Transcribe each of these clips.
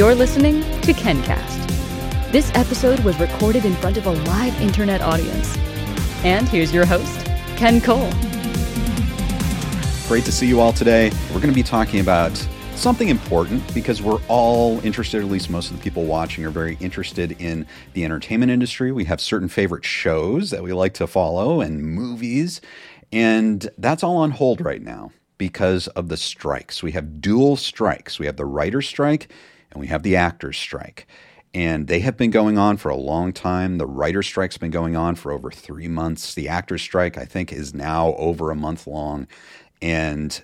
You're listening to KenCast. This episode was recorded in front of a live internet audience. And here's your host, Ken Cole. Great to see you all today. We're going to be talking about something important because we're all interested, at least most of the people watching are very interested in the entertainment industry. We have certain favorite shows that we like to follow and movies, and that's all on hold right now because of the strikes. We have dual strikes. We have the writer's strike and we have the actor's strike. And they have been going on for a long time. The writer's strike's been going on for over three months. The actor's strike, I think, is now over a month long. And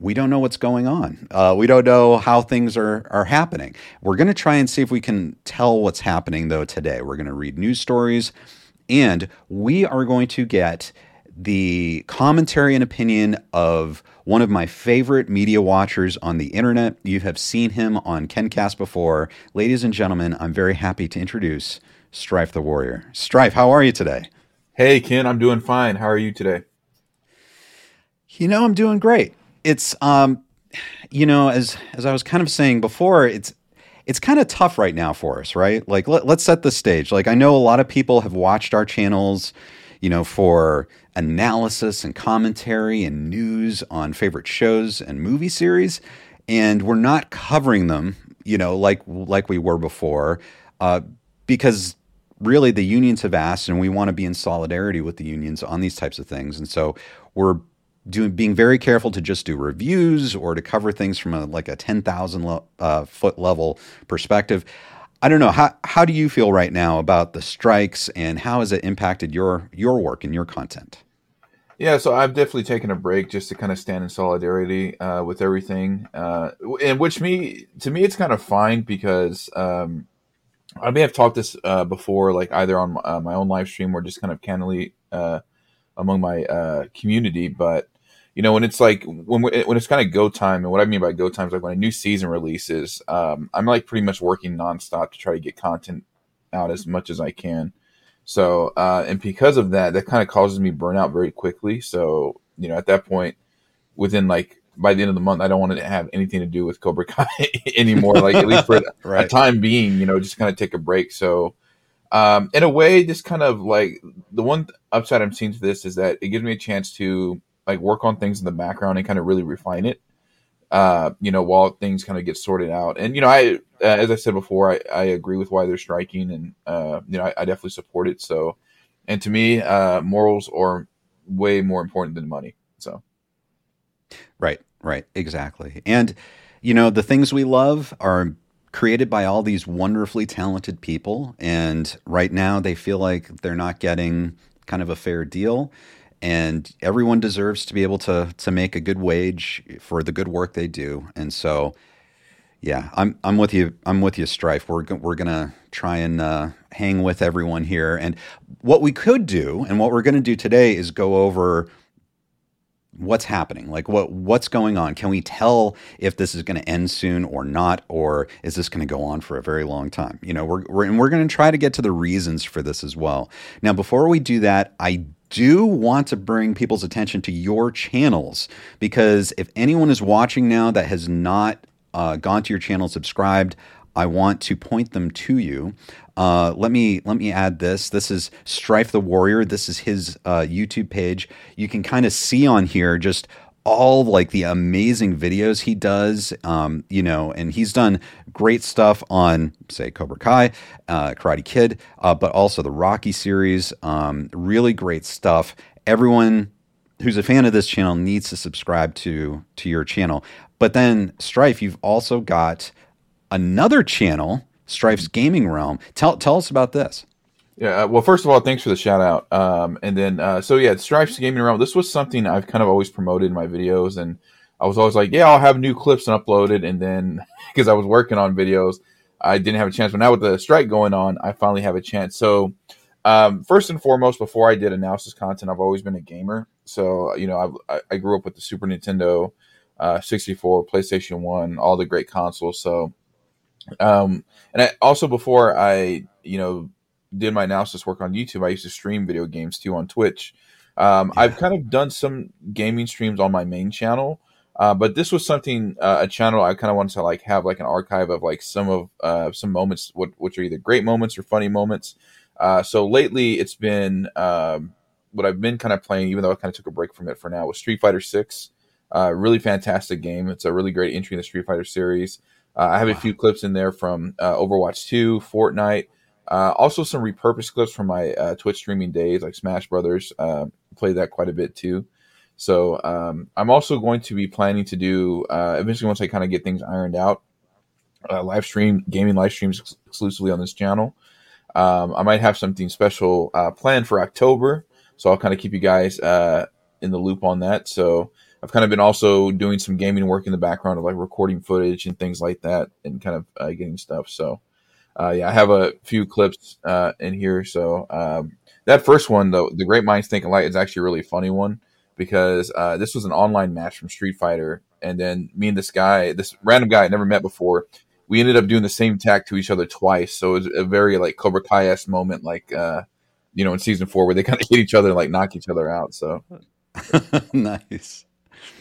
we don't know what's going on. Uh, we don't know how things are are happening. We're going to try and see if we can tell what's happening though today. We're going to read news stories, and we are going to get the commentary and opinion of one of my favorite media watchers on the internet. You have seen him on KenCast before, ladies and gentlemen. I'm very happy to introduce Stryfe the Warrior. Stryfe, how are you today? Hey Ken, I'm doing fine. How are you today? You know, I'm doing great it's um, you know, as as I was kind of saying before, it's it's kind of tough right now for us, right? Like let, let's set the stage. Like I know a lot of people have watched our channels, you know, for analysis and commentary and news on favorite shows and movie series, and we're not covering them, you know, like like we were before, uh, because really the unions have asked, and we want to be in solidarity with the unions on these types of things, and so we're doing being very careful to just do reviews or to cover things from a like a 10,000 uh, foot level perspective. I don't know how how do you feel right now about the strikes and how has it impacted your your work and your content? Yeah, so I've definitely taken a break just to kind of stand in solidarity uh, with everything, uh, and which me to me it's kind of fine because um, I may have talked this uh, before, like either on my, uh, my, own live stream or just kind of candidly uh, among my uh, community, but you know, when it's like when when it's kind of go time, and what I mean by go time is like when a new season releases, um, I'm like pretty much working nonstop to try to get content out as much as I can. So, uh, and because of that, that kind of causes me burnout very quickly. So, you know, at that point, within like by the end of the month, I don't want to have anything to do with Cobra Kai anymore. Like at least for right. a time being, you know, just kind of take a break. So, um, in a way, this kind of like the one upside I'm seeing to this is that it gives me a chance to like work on things in the background and kind of really refine it. Uh, you know, while things kind of get sorted out. And you know, I uh, as I said before, I, I agree with why they're striking, and uh, you know, I, I definitely support it. So, and to me, uh, morals are way more important than money. So, right, right, exactly. And you know, the things we love are created by all these wonderfully talented people, and right now they feel like they're not getting kind of a fair deal and everyone deserves to be able to to make a good wage for the good work they do. And so, yeah, I'm I'm with you. I'm with you, Stryfe. We're we're gonna try and uh, hang with everyone here. And what we could do, and what we're gonna do today, is go over what's happening like what what's going on can we tell if this is going to end soon or not or is this going to go on for a very long time you know we're, we're and we're going to try to get to the reasons for this as well now before we do that i do want to bring people's attention to your channels because if anyone is watching now that has not uh, gone to your channel, subscribed, I want to point them to you. Uh, let me let me add this. This is Stryfe the Warrior. This is his uh, YouTube page. You can kind of see on here just all like the amazing videos he does, um, you know, and he's done great stuff on, say, Cobra Kai, uh, Karate Kid, uh, but also the Rocky series. Um, really great stuff. Everyone who's a fan of this channel needs to subscribe to to your channel. But then Stryfe, you've also got another channel, Stryfe's Gaming Realm. Tell tell us about this. Yeah, uh, well, first of all, thanks for the shout out. Um, and then, uh, so yeah, Stryfe's Gaming Realm. This was something I've kind of always promoted in my videos, and I was always like, yeah, I'll have new clips and upload it. And then, because I was working on videos, I didn't have a chance. But now with the strike going on, I finally have a chance. So, um, first and foremost, before I did analysis content, I've always been a gamer. So, you know, I, I grew up with the Super Nintendo, uh, 64, PlayStation 1, all the great consoles. So, um, and I, also before I, you know, did my analysis work on YouTube, I used to stream video games too on Twitch. Um, yeah. I've kind of done some gaming streams on my main channel, Uh, but this was something uh, a channel I kind of wanted to like have like an archive of like some of uh, some moments, what which are either great moments or funny moments. Uh, so lately, it's been um, what I've been kind of playing, even though I kind of took a break from it for now. Was Street Fighter Six, uh, really fantastic game. It's a really great entry in the Street Fighter series. Uh, I have wow. a few clips in there from Overwatch Two, Fortnite. Also, some repurposed clips from my Twitch streaming days, like Smash Brothers. played that quite a bit too. So um, I'm also going to be planning to do uh, eventually once I kind of get things ironed out, uh, live stream gaming live streams ex- exclusively on this channel. Um, I might have something special uh, planned for October, so I'll kind of keep you guys uh, in the loop on that. So I've kind of been also doing some gaming work in the background of like recording footage and things like that, and kind of uh, getting stuff. So uh, yeah, I have a few clips in here. So um, that first one, though, the Great Minds Think Alike, is actually a really funny one because uh, this was an online match from Street Fighter, and then me and this guy, this random guy I never met before, we ended up doing the same attack to each other twice. So it was a very like Cobra Kai s moment, like uh, you know in season four where they kind of hit each other and like knock each other out. So nice.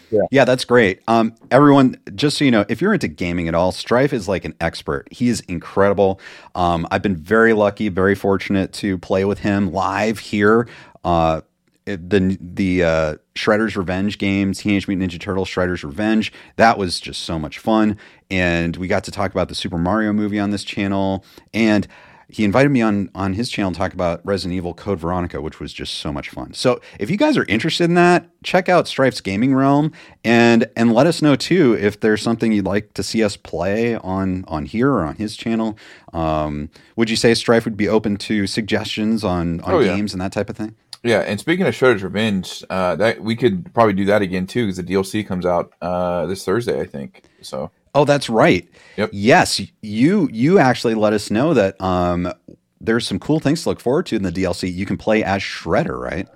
Yeah. yeah, that's great. Um, everyone, just so you know, if you're into gaming at all, Stryfe is like an expert. He is incredible. Um, I've been very lucky, very fortunate to play with him live here. Uh, the the uh, Shredder's Revenge games, Teenage Mutant Ninja Turtles Shredder's Revenge. That was just so much fun, and we got to talk about the Super Mario movie on this channel. And he invited me on on his channel to talk about Resident Evil Code Veronica, which was just so much fun. So if you guys are interested in that, check out Stryfe's Gaming Realm and and let us know too if there's something you'd like to see us play on on here or on his channel. Um, would you say Stryfe would be open to suggestions on on oh, games and that type of thing? Yeah, and speaking of Shredder's Revenge, uh, that we could probably do that again too because the DLC comes out uh, this Thursday, I think. So. Oh, that's right. Yep. Yes, you you actually let us know that um, there's some cool things to look forward to in the DLC. You can play as Shredder, right?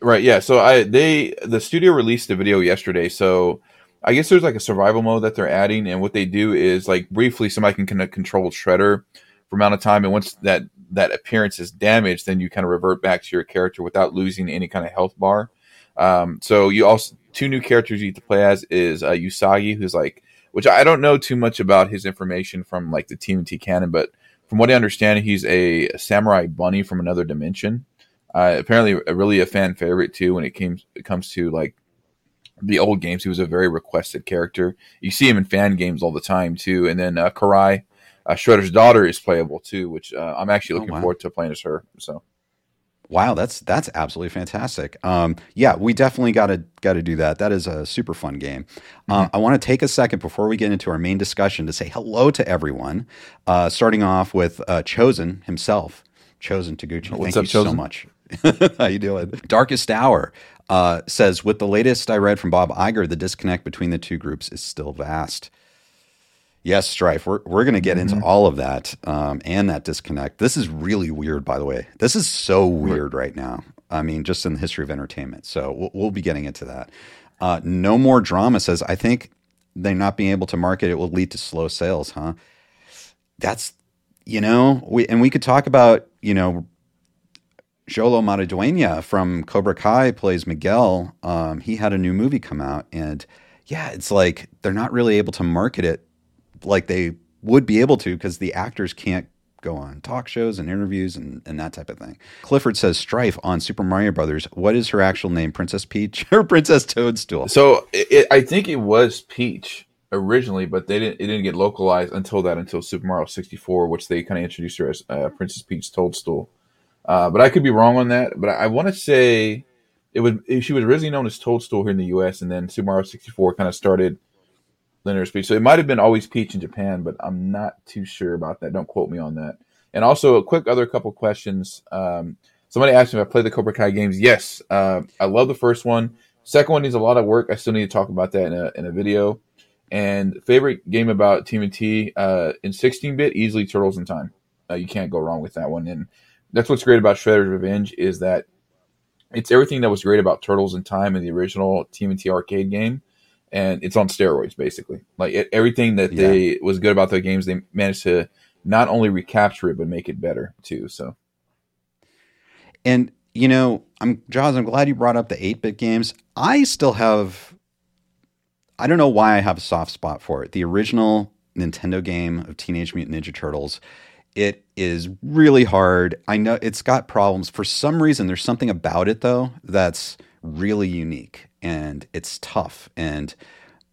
Right. Yeah. So I they the studio released the video yesterday. So I guess there's like a survival mode that they're adding, and what they do is like briefly somebody can kind of control Shredder for amount of time, and once that that appearance is damaged, then you kind of revert back to your character without losing any kind of health bar. Um, so you also two new characters you get to play as is uh, Usagi, who's like, which I don't know too much about his information from like the TMT canon, but from what I understand, he's a, samurai bunny from another dimension. Uh, apparently, a, really a fan favorite too when it came it comes to like the old games. He was a very requested character. You see him in fan games all the time too. And then uh, Karai, uh, Shredder's daughter is playable too, which uh, I'm actually oh, looking oh, wow. forward to playing as her. So. Wow, that's that's absolutely fantastic. Um, yeah, we definitely got to got to do that. That is a super fun game. Uh, mm-hmm. I want to take a second before we get into our main discussion to say hello to everyone. Uh, starting off with uh, Chosen himself, Chosen Taguchi. What's Thank up, you Chosen? so much. How you doing? Darkest Hour uh, says, with the latest I read from Bob Iger, the disconnect between the two groups is still vast. Yes, Stryfe. We're, we're going to get into mm-hmm. all of that um, and that disconnect. This is really weird, by the way. This is so weird right now. I mean, just in the history of entertainment. So we'll, we'll be getting into that. Uh, no more drama says, I think they not being able to market it will lead to slow sales, huh? That's, you know, we, and we could talk about, you know, Xolo Maridueña from Cobra Kai plays Miguel. Um, he had a new movie come out, and yeah, it's like they're not really able to market it like they would be able to because the actors can't go on talk shows and interviews and, and that type of thing. Clifford says Stryfe on Super Mario Brothers. What is her actual name? Princess Peach or Princess Toadstool? So it, I think it was Peach originally, but they didn't. It didn't get localized until that until Super Mario 64, which they kind of introduced her as uh, Princess Peach Toadstool. Uh, but I could be wrong on that. But I, I want to say it was she was originally known as Toadstool here in the U.S. and then Super Mario 64 kind of started linear speed. So it might have been always Peach in Japan, but I'm not too sure about that. Don't quote me on that. And also, a quick other couple questions. Um, somebody asked me if I played the Cobra Kai games. Yes, uh, I love the first one. Second one needs a lot of work. I still need to talk about that in a, in a video. And favorite game about TMNT uh, in 16-bit, easily Turtles in Time. Uh, you can't go wrong with that one. And that's what's great about Shredder's Revenge is that it's everything that was great about Turtles in Time in the original TMNT arcade game and it's on steroids basically. Like it, everything that yeah. they was good about the games, they managed to not only recapture it but make it better too. So, and you know, I'm Jaws. I'm glad you brought up the 8-bit games. I still have I don't know why I have a soft spot for it. The original Nintendo game of Teenage Mutant Ninja Turtles. It is really hard. I know it's got problems. For some reason, there's something about it though that's really unique and it's tough. And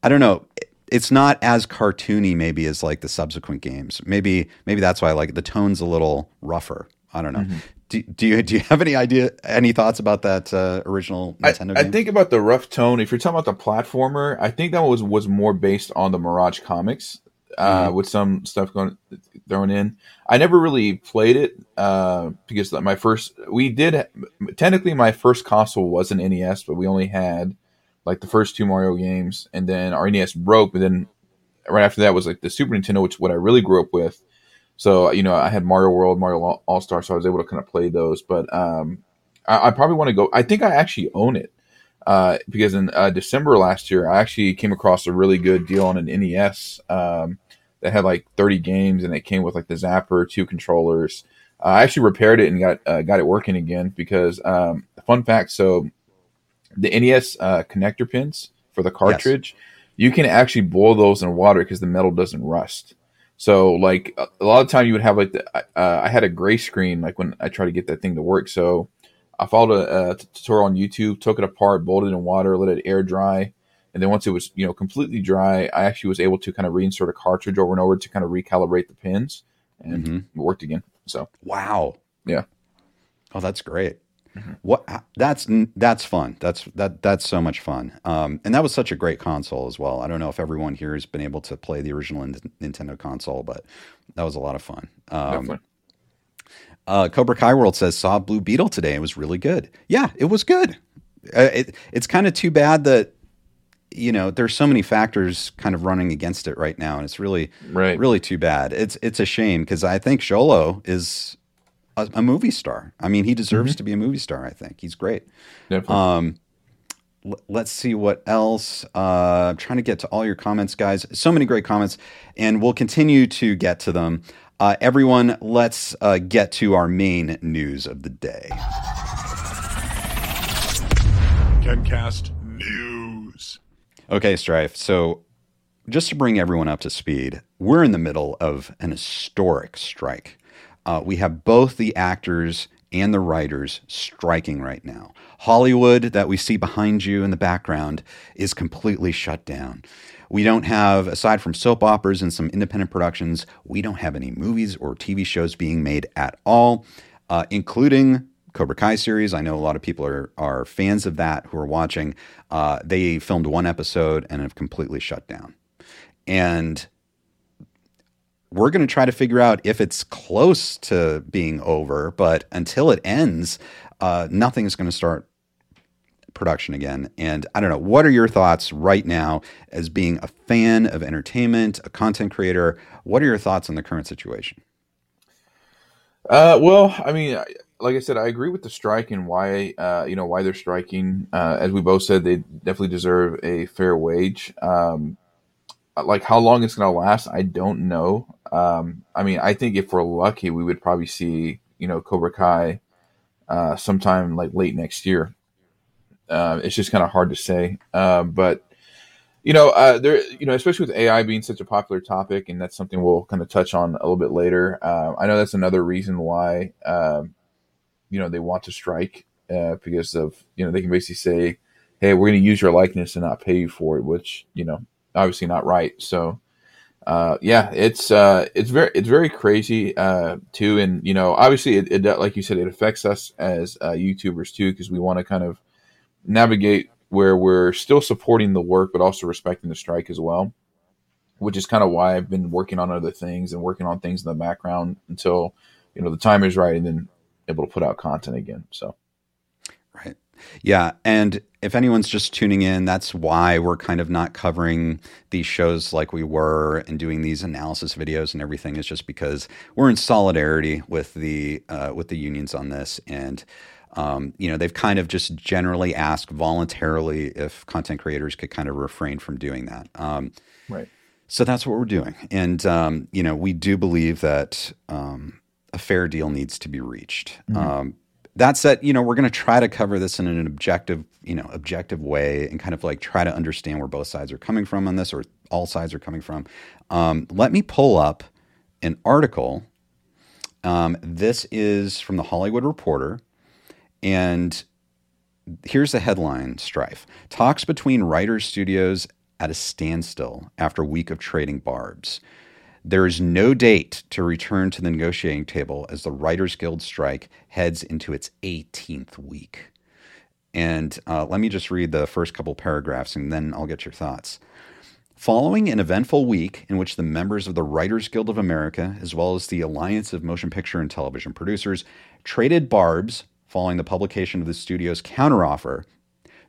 I don't know. It's not as cartoony maybe as like the subsequent games. Maybe maybe that's why I like it. The tone's a little rougher. I don't know. Mm-hmm. Do, do, you do you have any idea any thoughts about that uh, original Nintendo I, game? I think about the rough tone. If you're talking about the platformer, I think that was was more based on the Mirage comics uh, mm-hmm. with some stuff going thrown in. I never really played it uh, because my first we did technically my first console was an NES, but we only had like the first two Mario games, and then our NES broke. But then right after that was like the Super Nintendo, which what I really grew up with. So you know I had Mario World, Mario All Star, so I was able to kind of play those. But um, I, I probably want to go. I think I actually own it. Uh, because in uh, December last year, I actually came across a really good deal on an NES. Um, that had like 30 games and it came with like the Zapper, two controllers. Uh, I actually repaired it and got uh, got it working again because um, fun fact. So the NES uh, connector pins for the cartridge, yes. you can actually boil those in water because the metal doesn't rust. So like a lot of time you would have like the, uh, I had a gray screen like when I try to get that thing to work. So I followed a, a tutorial on YouTube, took it apart, boiled it in water, let it air dry, and then once it was, you know, completely dry, I actually was able to kind of reinsert a cartridge over and over to kind of recalibrate the pins, and mm-hmm. it worked again. So wow, yeah. Oh, that's great. Mm-hmm. What that's that's fun. That's that that's so much fun. Um, and that was such a great console as well. I don't know if everyone here has been able to play the original Nintendo console, but that was a lot of fun. Um, Definitely. Uh, Cobra Kai World says saw Blue Beetle today. It was really good. Yeah, it was good. Uh, it, it's kind of too bad that you know, there's so many factors kind of running against it right now, and it's really, right. really too bad. It's it's a shame because I think Xolo is a, a, movie star. I mean, he deserves mm-hmm. to be a movie star. I think he's great. Definitely. Um, l- let's see what else. Uh, I'm trying to get to all your comments, guys. So many great comments, and we'll continue to get to them. Uh, everyone, let's uh, get to our main news of the day. KenCast News. Okay, Stryfe. So, just to bring everyone up to speed, we're in the middle of an historic strike. Uh, we have both the actors and the writers striking right now. Hollywood, that we see behind you in the background, is completely shut down. We don't have, aside from soap operas and some independent productions, we don't have any movies or TV shows being made at all, uh, including Cobra Kai series. I know a lot of people are are fans of that who are watching. Uh, they filmed one episode and have completely shut down, and we're going to try to figure out if it's close to being over. But until it ends, uh, nothing is going to start production again. And I don't know. What are your thoughts right now as being a fan of entertainment, a content creator? What are your thoughts on the current situation? Uh, well, I mean, like I said, I agree with the strike and why uh, you know why they're striking. Uh, as we both said, they definitely deserve a fair wage. Um, like how long it's going to last, I don't know. Um, I mean, I think if we're lucky, we would probably see you know Cobra Kai uh, sometime like late next year. Uh, it's just kind of hard to say, uh, but you know, uh, there, you know, especially with AI being such a popular topic, and that's something we'll kind of touch on a little bit later. Uh, I know that's another reason why um, you know they want to strike uh, because of you know they can basically say, "Hey, we're going to use your likeness and not pay you for it," which you know obviously not right. So uh, yeah, it's uh, it's very it's very crazy too, and you know obviously it, it like you said it affects us as YouTubers too because we want to kind of navigate where we're still supporting the work but also respecting the strike as well which is kind of why I've been working on other things and working on things in the background until you know the time is right and then able to put out content again. So, right. Yeah. And if anyone's just tuning in, that's why we're kind of not covering these shows like we were and doing these analysis videos and everything is just because we're in solidarity with the uh, with the unions on this and um, you know they've kind of just generally asked voluntarily if content creators could kind of refrain from doing that um, right so that's what we're doing and um, you know we do believe that um, a fair deal needs to be reached. Mm-hmm. Um, that said, you know, we're going to try to cover this in an objective, you know, objective way and kind of like try to understand where both sides are coming from on this or all sides are coming from. Um, let me pull up an article. Um, this is from the Hollywood Reporter. And here's the headline Stryfe Talks between writers' studios at a standstill after a week of trading barbs. There is no date to return to the negotiating table as the Writers Guild strike heads into its 18th week. And uh, let me just read the first couple paragraphs and then I'll get your thoughts. Following an eventful week in which the members of the Writers Guild of America, as well as the Alliance of Motion Picture and Television Producers, traded barbs following the publication of the studio's counteroffer,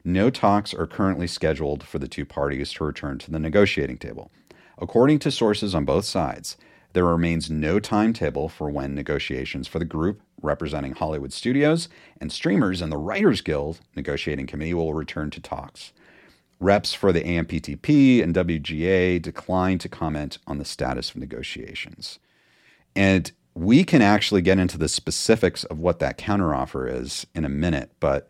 no talks are currently scheduled for the two parties to return to the negotiating table. According to sources on both sides, there remains no timetable for when negotiations for the group representing Hollywood studios and streamers and the Writers Guild negotiating committee will return to talks. Reps for the AMPTP and WGA declined to comment on the status of negotiations. And we can actually get into the specifics of what that counteroffer is in a minute, but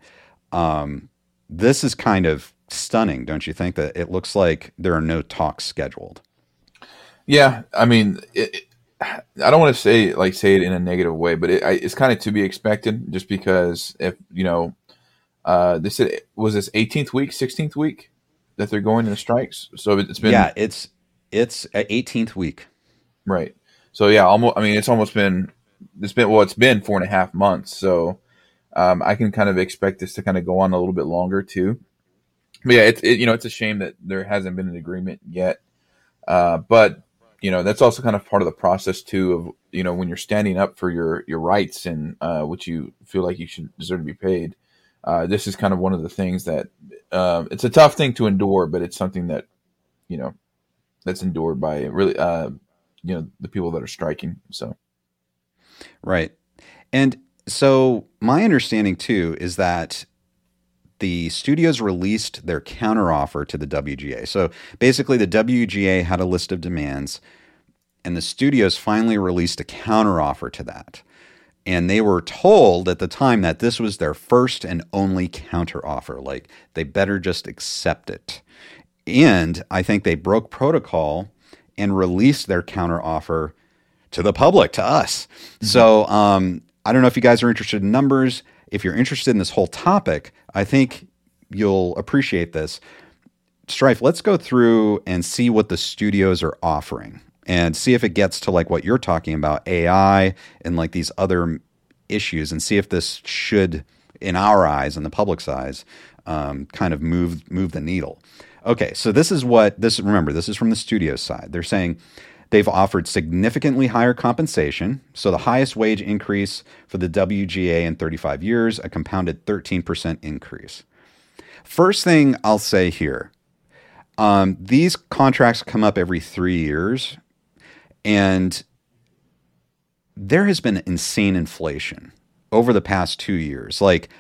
um, this is kind of stunning, don't you think? That it looks like there are no talks scheduled. Yeah, I mean, it, it, I don't want to say like say it in a negative way, but it, I, it's kind of to be expected, just because if you know, uh, this was this 18th week, 16th week that they're going into strikes. So it's been yeah, it's it's 18th week, right? So yeah, almost. I mean, it's almost been it's been well, it's been four and a half months. So um, I can kind of expect this to kind of go on a little bit longer too. But yeah, it's it, you know it's a shame that there hasn't been an agreement yet. Uh, but you know that's also kind of part of the process too of you know when you're standing up for your your rights and uh, what you feel like you should deserve to be paid. Uh, this is kind of one of the things that uh, it's a tough thing to endure, but it's something that you know that's endured by really uh, you know the people that are striking. So right, and so my understanding too is that the studios released their counteroffer to the WGA. So basically, the WGA had a list of demands, and the studios finally released a counteroffer to that. And they were told at the time that this was their first and only counteroffer. Like, they better just accept it. And I think they broke protocol and released their counteroffer to the public, to us. Mm-hmm. So um, I don't know if you guys are interested in numbers if you're interested in this whole topic, I think you'll appreciate this. Stryfe, let's go through and see what the studios are offering and see if it gets to like what you're talking about AI and like these other issues and see if this should, in our eyes and the public's eyes, um, kind of move move the needle. Okay, so this is what this remember this is from the studio side. They're saying They've offered significantly higher compensation. So, the highest wage increase for the WGA in 35 years, a compounded 13% increase. First thing I'll say here um, these contracts come up every three years, and there has been insane inflation over the past two years. Like,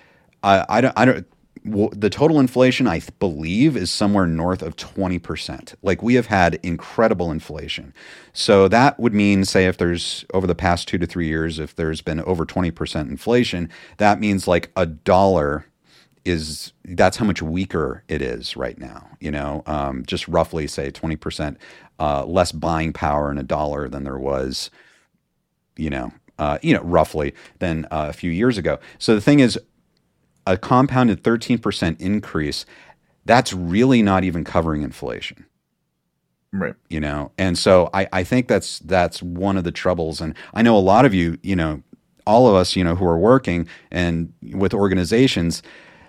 I, I don't, I don't, the total inflation, I believe, is somewhere north of 20%. Like we have had incredible inflation. So that would mean, say, if there's over the past two to three years, if there's been over 20% inflation, that means like a dollar is that's how much weaker it is right now. You know, um, just roughly say 20% uh, less buying power in a dollar than there was, you know, uh, you know, roughly than uh, a few years ago. So the thing is, a compounded 13% increase, that's really not even covering inflation. Right. You know, and so I, I think that's that's one of the troubles. And I know a lot of you, you know, all of us, you know, who are working and with organizations,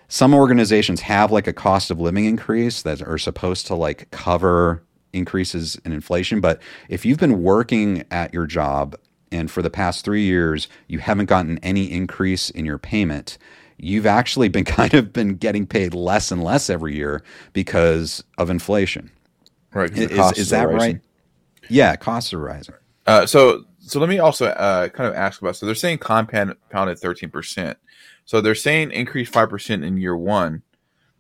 some organizations have like a cost of living increase that are supposed to like cover increases in inflation. But if you've been working at your job and for the past three years you haven't gotten any increase in your payment, you've actually been kind of been getting paid less and less every year because of inflation. Right. Is, is that right? Yeah, costs are rising. Uh, so so let me also uh, kind of ask about. So they're saying compound, compounded thirteen percent. So they're saying increase five percent in year one,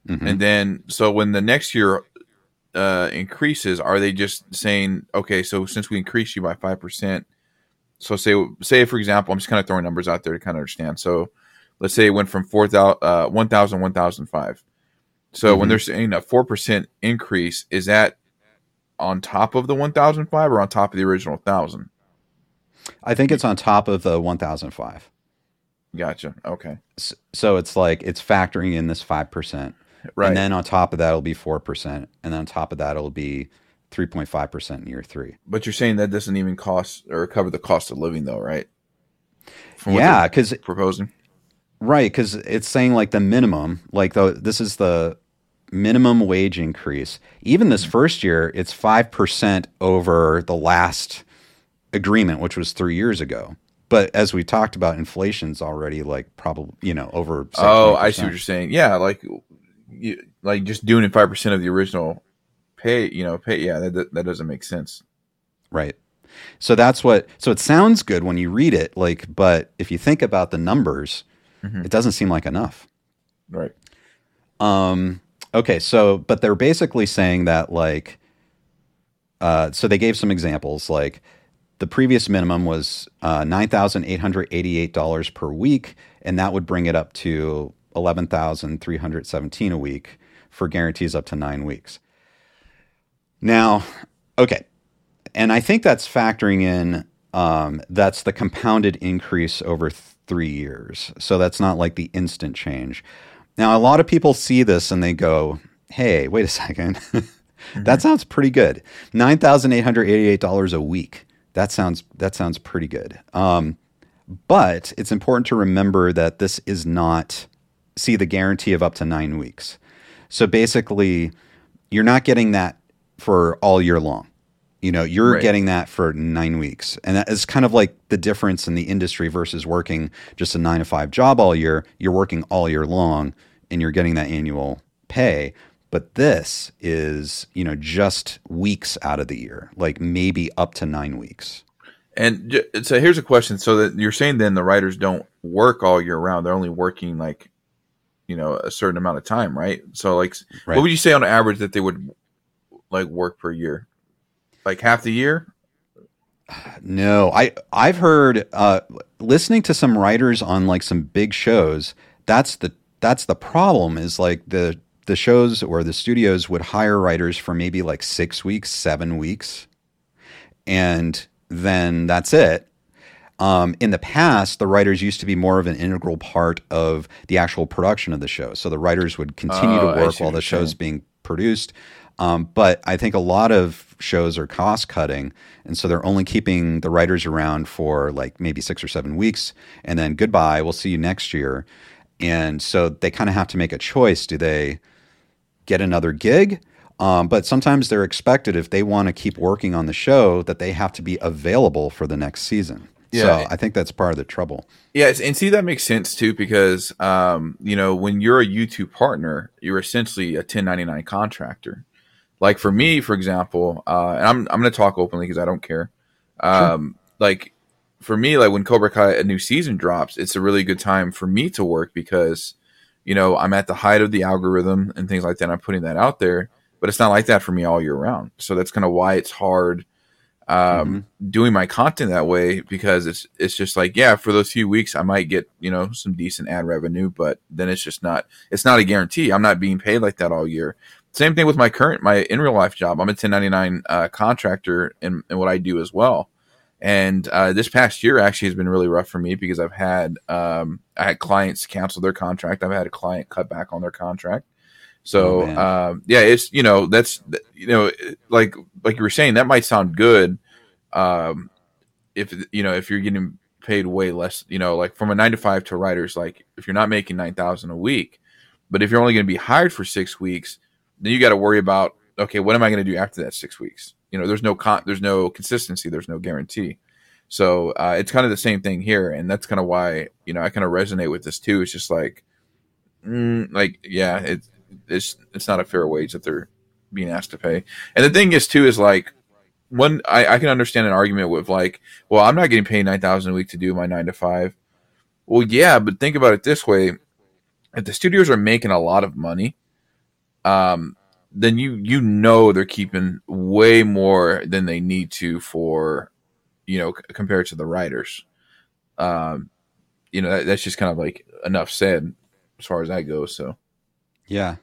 mm-hmm. and then so when the next year uh, increases, are they just saying okay? So since we increase you by five percent, so say say for example, I'm just kind of throwing numbers out there to kind of understand. So let's say it went from 4,000, uh, 1,000, 1,005. So when Mhm. they're saying a 4% increase, is that on top of the 1,005 or on top of the original 1,000? I think it's on top of the 1005. Gotcha. Okay. S- So it's like it's factoring in this 5%. Right. And then on top of that, it'll be 4%. And then on top of that, it'll be 3.5% in year three. but you're saying that doesn't even cost or cover the cost of living, though, right? Yeah, because proposing. Right, because it's saying like the minimum, like the this is the minimum wage increase. Even this first year, it's five percent over the last agreement, which was three years ago. But as we talked about, inflation's already like probably you know over. say, Oh, I see what you're saying. Yeah, like you, like just doing it five percent of the original pay. You know, pay. Yeah, that that doesn't make sense. Right. So that's what. So it sounds good when you read it, like, but if you think about the numbers, Mhm. it doesn't seem like enough. Right. Um, okay, so but they're basically saying that like, uh, so they gave some examples. Like the previous minimum was uh, nine thousand eight hundred eighty-eight dollars per week, and that would bring it up to eleven thousand three hundred seventeen a week for guarantees up to nine weeks. Now, okay, and I think that's factoring in um, that's the compounded increase over th- three years. So that's not like the instant change. Now, a lot of people see this and they go, "Hey, wait a second, that sounds pretty good. Nine thousand eight hundred eighty-eight dollars a week. That sounds that sounds pretty good." Um, but it's important to remember that this is not see the guarantee of up to nine weeks. So basically, you're not getting that for all year long. You know, you're Right. getting that for nine weeks. And that is kind of like the difference in the industry versus working just a nine to five job all year. You're working all year long and you're getting that annual pay. But this is, you know, just weeks out of the year, like maybe up to nine weeks. And so here's a question: So that you're saying then the writers don't work all year round; they're only working like, you know, a certain amount of time, right? So like, Right. what would you say on average that they would like work per year? Like half the year? No, I I've heard uh, listening to some writers on like some big shows. That's the that's the problem is like the the shows or the studios would hire writers for maybe like six weeks, seven weeks, and then that's it. Um, in the past, the writers used to be more of an integral part of the actual production of the show. So the writers would continue Oh, to work while the show's being produced. Um, but I think a lot of shows are cost cutting, and so they're only keeping the writers around for like maybe six or seven weeks, and then goodbye. We'll see you next year. And so they kind of have to make a choice. Do they get another gig? Um, but sometimes they're expected if they want to keep working on the show that they have to be available for the next season. Yeah. So I think that's part of the trouble. Yes, and see that makes sense too because um, you know when you're a YouTube partner, you're essentially a 1099 contractor. Like for me, for example, uh, and I'm I'm going to talk openly because I don't care. Um, Like for me, like when Cobra Kai a new season drops, it's a really good time for me to work because you know I'm at the height of the algorithm and things like that. I'm putting that out there, but it's not like that for me all year round. So that's kind of why it's hard um, doing my content that way because it's it's just like yeah for those few weeks I might get you know some decent ad revenue but then it's just not it's not a guarantee I'm not being paid like that all year same thing with my current my in real life job. I'm a 1099 uh, contractor in, in what I do as well. And uh, this past year actually has been really rough for me because I've had um, I had clients cancel their contract. I've had a client cut back on their contract. So Oh, um, yeah, it's you know that's you know like like you were saying that might sound good, um, if you know if you're getting paid way less, you know, like from a nine to five to writers, like if you're not making nine thousand a week, but if you're only going to be hired for six weeks, then you got to worry about okay, what am I going to do after that six weeks? You know, there's no con- there's no consistency, there's no guarantee. So uh, it's kind of the same thing here, and that's kind of why you know I kind of resonate with this too. It's just like, mm, like yeah, it's it's it's not a fair wage that they're being asked to pay. And the thing is too is like one I, I can understand an argument with like, well, I'm not getting paid nine thousand a week to do my nine to five. Well, yeah, but think about it this way: if the studios are making a lot of money, um, then you you know they're keeping way more than they need to for you know c- compared to the writers. Um, you know that, that's just kind of like enough said as far as that goes. So Yeah.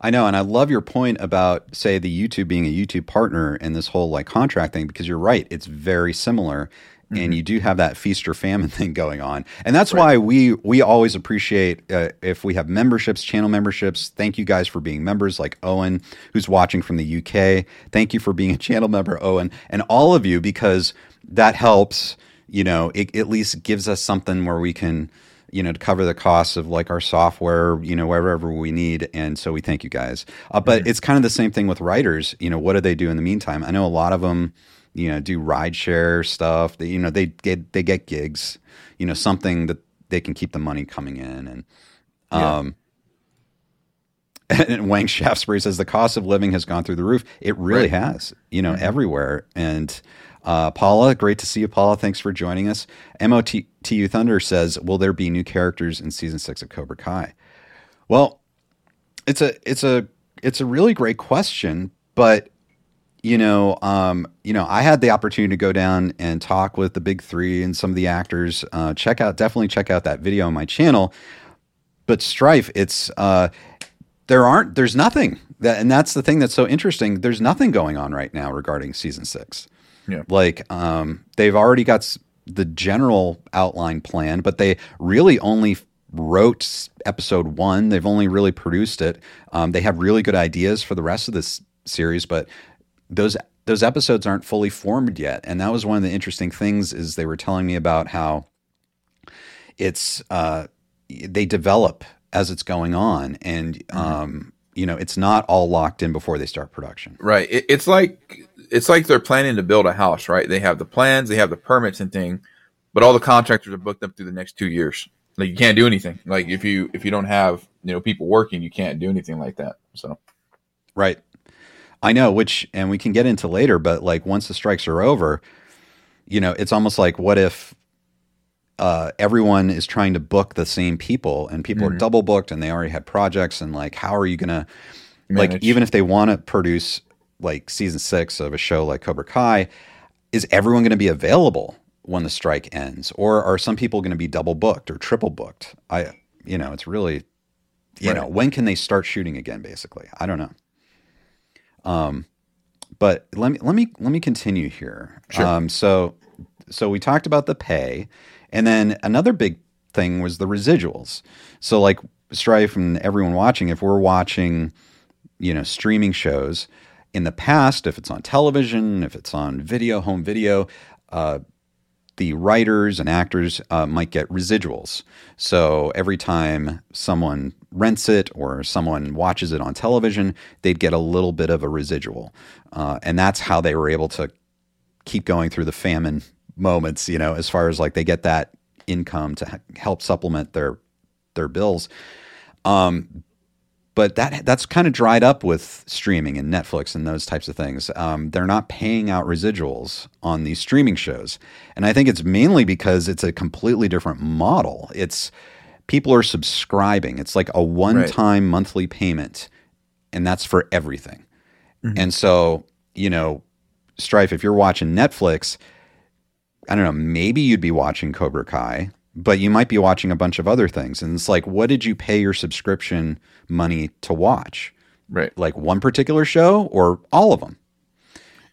I know, and I love your point about say the YouTube being a YouTube partner and this whole like contract thing because you're right, it's very similar. And you do have that feast or famine thing going on, and that's why we we always appreciate uh, if we have memberships, channel memberships. Thank you guys for being members, like Owen, who's watching from the UK. Thank you for being a channel member, Owen, and all of you because that helps. You know, it at least gives us something where we can you know, to cover the costs of like our software, you know, wherever we need. And so we thank you guys. Uh, but it's kind of the same thing with writers. You know, what do they do in the meantime? I know a lot of them, you know, do ride share stuff. They, you know, they get they get gigs. You know, something that they can keep the money coming in. And um, and Wang Shaftesbury says the cost of living has gone through the roof. It really has. You know, everywhere. And uh, Paula, great to see you, Paula. Thanks for joining us. MOTU Thunder says, "Will there be new characters in season six of Cobra Kai?" Well, it's a it's a it's a really great question, but you know, um, you know, I had the opportunity to go down and talk with the big three and some of the actors. Uh, check out definitely check out that video on my channel. But Stryfe, it's uh, there aren't there's nothing that, and that's the thing that's so interesting. There's nothing going on right now regarding season six. Yeah. Like um, they've already got the general outline plan, but they really only wrote episode one. They've only really produced it. Um, they have really good ideas for the rest of this series, but those those episodes aren't fully formed yet. And that was one of the interesting things is they were telling me about how it's uh, they develop as it's going on, and um, you know it's not all locked in before they start production. Right. It, it's like it's like they're planning to build a house, right? They have the plans, they have the permits and thing, but all the contractors are booked up through the next two years. Like you can't do anything. Like if you if you don't have you know people working, you can't do anything like that. So Right. I know, which, and we can get into later, but like once the strikes are over, you know, it's almost like what if uh, everyone is trying to book the same people and people are double booked and they already had projects and like, how are you going to, like, even if they want to produce like season six of a show like Cobra Kai, is everyone going to be available when the strike ends? Or are some people going to be double booked or triple booked? I, you know, it's really, you Right. know, when can they start shooting again, basically? I don't know. Um, but let me let me let me continue here. Sure. Um, so so we talked about the pay, and then another big thing was the residuals. So like Stryfe and everyone watching, if we're watching, you know, streaming shows in the past, if it's on television, if it's on video, home video, uh, the writers and actors uh, might get residuals. So every time someone rents it or someone watches it on television, they'd get a little bit of a residual. Uh, and that's how they were able to keep going through the famine moments, you know, as far as like they get that income to help supplement their their bills. Um, but that that's kind of dried up with streaming and Netflix and those types of things. Um, they're not paying out residuals on these streaming shows, and I think it's mainly because it's a completely different model. It's people are subscribing. It's like a one-time monthly payment, and that's for everything. And so, you know, Stryfe, if you're watching Netflix, I don't know, maybe you'd be watching Cobra Kai, but you might be watching a bunch of other things. And it's like, what did you pay your subscription money to watch? right. Like one particular show or all of them?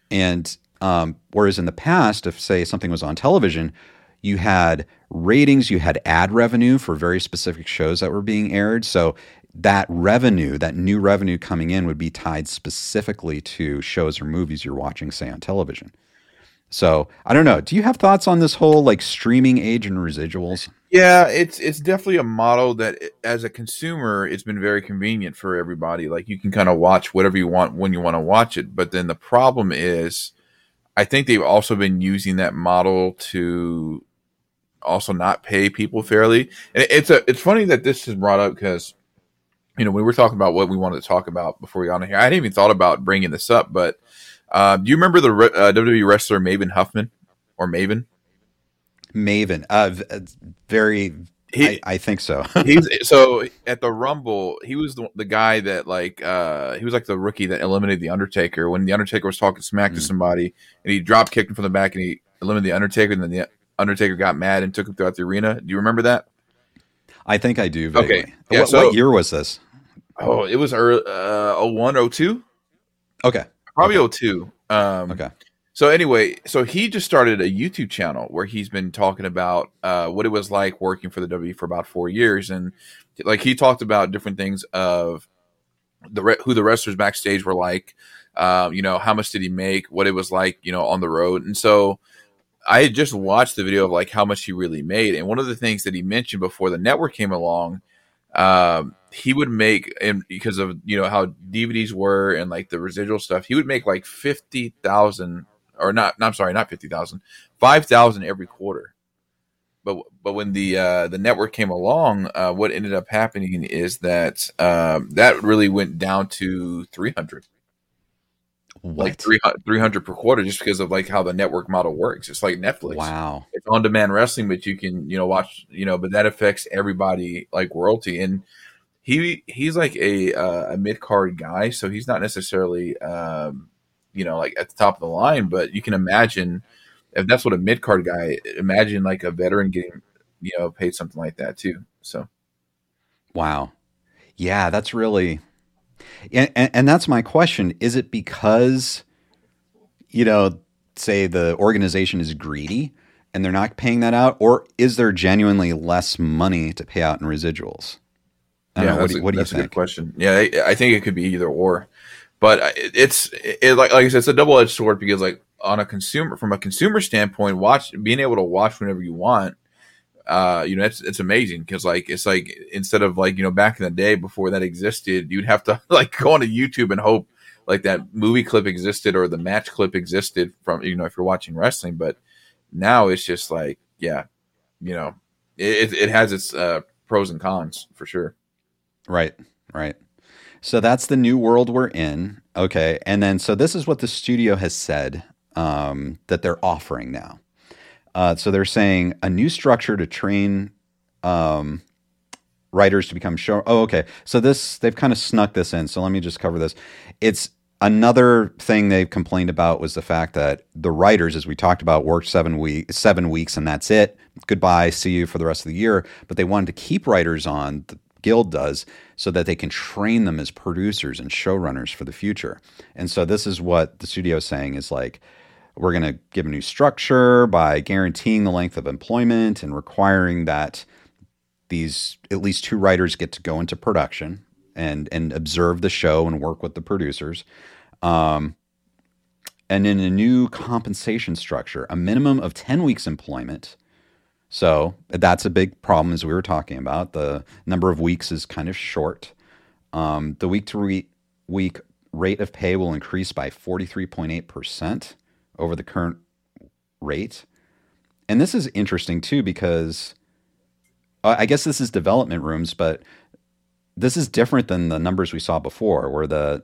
And um, whereas in the past, if say something was on television, you had ratings, you had ad revenue for very specific shows that were being aired. So that revenue, that new revenue coming in, would be tied specifically to shows or movies you're watching, say on television. So I don't know. Do you have thoughts on this whole like streaming age and residuals? Yeah, it's it's definitely a model that eh, as a consumer it's been very convenient for everybody. Like you can kind of watch whatever you want when you want to watch it. But then the problem is I think they've also been using that model to also not pay people fairly. And it's a it's funny that this is brought up because you know we were talking about what we wanted to talk about before we got on here. I hadn't even thought about bringing this up, but uh, do you remember the uh, WWE wrestler Maven Huffman or Maven? Maven, uh, uh, very. He- I, I think so. he's so at the Rumble, he was the, the guy that like uh he was like the rookie that eliminated the Undertaker when the Undertaker was talking smack to Mm. somebody and he drop kicked him from the back and he eliminated the Undertaker and then the Undertaker got mad and took him throughout the arena. Do you remember that? I think I do. Vaguely. Okay. Yeah, what, so- what year was this? Oh, it was early, uh, 01, 02? Okay. Probably 02. Um, Okay. So anyway, so he just started a YouTube channel where he's been talking about uh, what it was like working for the W for about four years, and like he talked about different things of the re- who the wrestlers backstage were like, uh, you know, how much did he make, what it was like, you know, on the road, and so I had just watched the video of like how much he really made, and one of the things that he mentioned before the network came along, um, he would make and because of you know how DVDs were and like the residual stuff, he would make like fifty thousand or not. no, I'm sorry, not fifty thousand, five thousand every quarter. But but when the uh, the network came along, uh, what ended up happening is that um, that really went down to three hundred, like What? 300 per quarter, just because of like how the network model works. It's like Netflix Wow. it's on demand wrestling, but you can, you know, watch, you know, but that affects everybody like royalty. And he he's like a uh, a mid card guy, so he's not necessarily um, you know, like at the top of the line, but you can imagine if that's what a mid card guy imagine like a veteran getting, you know, paid something like that too. So Wow. Yeah, that's really and, and, and that's my question. Is it because you know, say the organization is greedy and they're not paying that out, or is there genuinely less money to pay out in residuals? Don't know. What do, a- what do you that's a good think? question. Yeah, I, I think it could be either or, but it's it, like like I said, it's a double edged sword because like on a consumer from a consumer standpoint, watch being able to watch whenever you want, uh, you know, it's it's amazing because like it's like instead of like you know back in the day before that existed, you'd have to like go onto YouTube and hope like that movie clip existed or the match clip existed from you know if you're watching wrestling, but now it's just like yeah, you know, it it has its uh, pros and cons for sure. Right, right. So that's the new world we're in. Okay. And then, so this is what the studio has said um, that they're offering now. Uh, so they're saying a new structure to train um, writers to become show. Oh, okay. So this, they've kind of snuck this in. So let me just cover this. It's another thing they've complained about was the fact that the writers, as we talked about, worked seven weeks, seven weeks, and that's it. Goodbye. See you for the rest of the year. But they wanted to keep writers on. The guild does so that they can train them as producers and showrunners for the future. And so this is what the studio is saying is like we're going to give a new structure by guaranteeing the length of employment and requiring that these at least two writers get to go into production and and observe the show and work with the producers. Um, and in a new compensation structure, a minimum of 10 weeks employment. So that's a big problem, as we were talking about. The number of weeks is kind of short. Um, the week to week rate of pay will increase by 43.8% over the current rate. And this is interesting too because uh, I guess this is development rooms, but this is different than the numbers we saw before, where the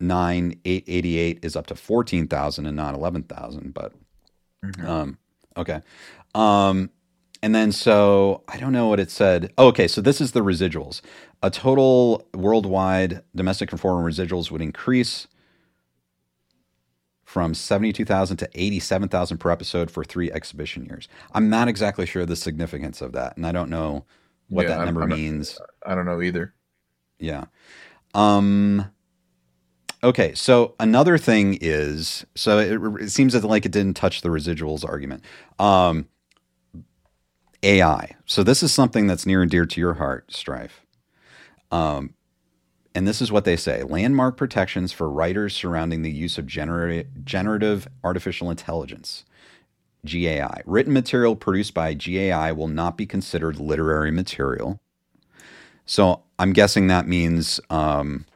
9888 is up to 14,000 and not 11,000. But um, okay. Um, and then so I don't know what it said. Oh, okay, so this is the residuals. A total worldwide domestic and foreign residuals would increase from 72,000 to 87,000 per episode for 3 exhibition years. I'm not exactly sure the significance of that, and I don't know what Yeah, that I'm- number I'm not- means. I don't know either. Yeah. Um okay, so another thing is so it, it seems that like it didn't touch the residuals argument. Um AI. So this is something that's near and dear to your heart, Stryfe. Um and this is what they say landmark protections for writers surrounding the use of genera- generative artificial intelligence. GAI. Written material produced by GAI will not be considered literary material. So I'm guessing that means um,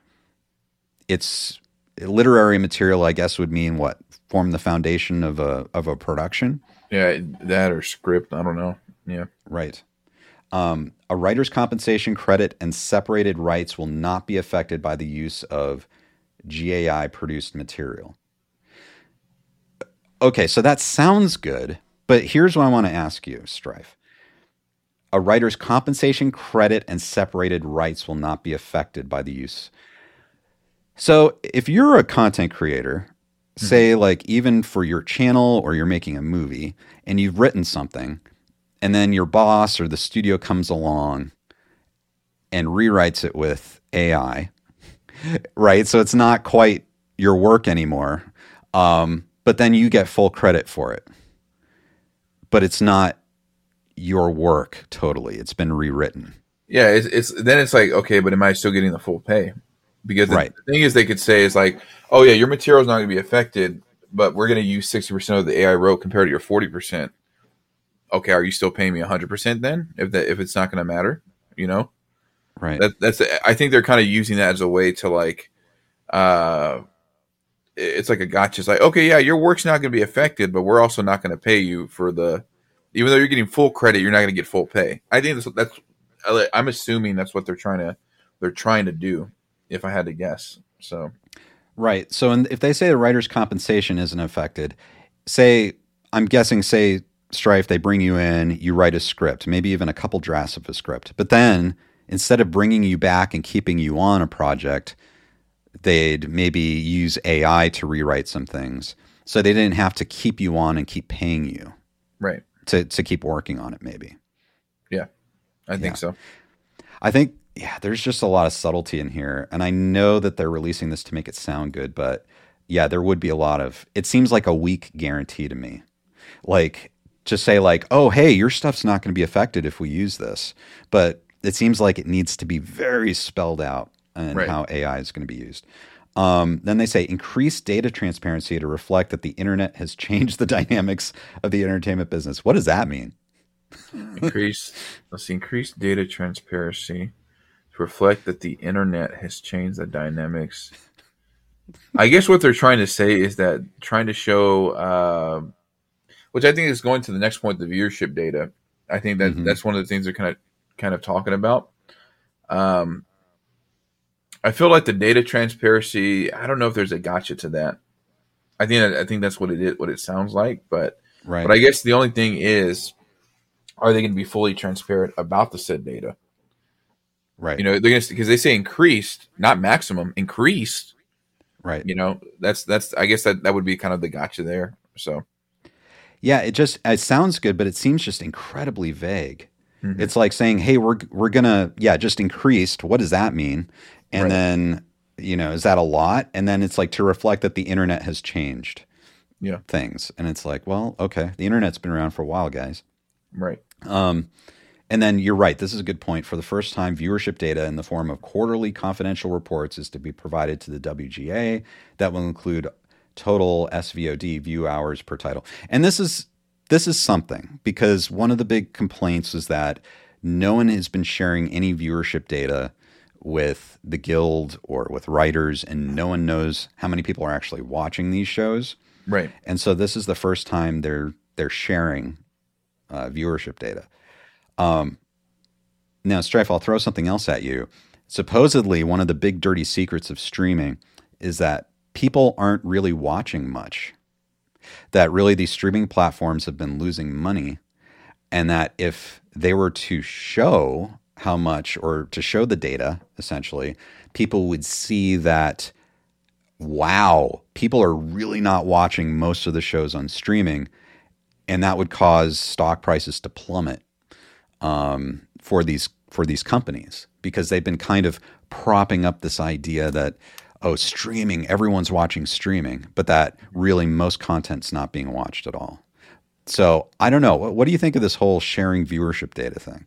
it's literary material. I guess would mean what form the foundation of a of a production, Yeah, that or script. I don't know. Yeah. right? Um, a writer's compensation credit and separated rights will not be affected by the use of GAI produced material. Okay, so that sounds good, but here's what I want to ask you, Stryfe. A writer's compensation credit and separated rights will not be affected by the use. So, if you're a content creator say like even for your channel or you're making a movie and you've written something and then your boss or the studio comes along and rewrites it with AI, right? So it's not quite your work anymore. Um, but then you get full credit for it. But it's not your work totally. It's been rewritten. Yeah, it's, it's then it's like okay, but am I still getting the full pay? Because the, Right. the thing is, they could say is like, oh yeah, your material is not going to be affected, but we're going to use sixty percent of the AI wrote compared to your forty percent. Okay, are you still paying me hundred percent then? If that if it's not going to matter, you know, Right. that that's I think they're kind of using that as a way to like, uh, it's like a gotcha. It's like okay, yeah, your work's not going to be affected, but we're also not going to pay you for the, even though you're getting full credit, you're not going to get full pay. I think that's that's I'm assuming that's what they're trying to they're trying to do. If I had to guess, so Right. So in, if they say the writer's compensation isn't affected, say, I'm guessing, say, Stryfe, they bring you in, you write a script, maybe even a couple drafts of a script. But then instead of bringing you back and keeping you on a project, they'd maybe use AI to rewrite some things. So they didn't have to keep you on and keep paying you right, to, to keep working on it, maybe. yeah, I think Yeah. so. I think, yeah, there's just a lot of subtlety in here. And I know that they're releasing this to make it sound good, but yeah, there would be a lot of, it seems like a weak guarantee to me. Like, just say, like, oh, hey, your stuff's not going to be affected if we use this. But it seems like it needs to be very spelled out and Right. how AI is going to be used. Um, then they say increase data transparency to reflect that the internet has changed the dynamics of the entertainment business. What does that mean? Increase let's see, increase data transparency to reflect that the internet has changed the dynamics. I guess what they're trying to say is that trying to show, uh, which I think is going to the next point, the viewership data. I think that Mhm. that's one of the things they're kind of kind of talking about. Um, I feel like the data transparency. I don't know if there's a gotcha to that. I think I think that's what it is, what it sounds like, but Right. but I guess the only thing is, are they going to be fully transparent about the said data? right. You know, they're going to because they say increased, not maximum, increased. right. You know, that's that's. I guess that that would be kind of the gotcha there. So Yeah, it just it sounds good, but it seems just incredibly vague. Mhm. It's like saying, "Hey, we're we're gonna yeah, just increased. What does that mean?" And Right. then you know, is that a lot? And then it's like to reflect that the internet has changed yeah, things, and it's like, well, okay, the internet's been around for a while, guys. right, Um, and then you're right. This is a good point. For the first time, viewership data in the form of quarterly confidential reports is to be provided to the WGA. That will include total SVOD view hours per title. And this is this is something because one of the big complaints is that no one has been sharing any viewership data with the guild or with writers, and no one knows how many people are actually watching these shows. right. And so this is the first time they're they're sharing uh, viewership data. Um, now, Stryfe, I'll throw something else at you. Supposedly, one of the big dirty secrets of streaming is that people aren't really watching much. That really these streaming platforms have been losing money, and that if they were to show how much or to show the data, essentially, people would see that wow, people are really not watching most of the shows on streaming, and that would cause stock prices to plummet um, for these for these companies because they've been kind of propping up this idea that oh, streaming, everyone's watching streaming, but that really most content's not being watched at all. So I don't know. What, what do you think of this whole sharing viewership data thing?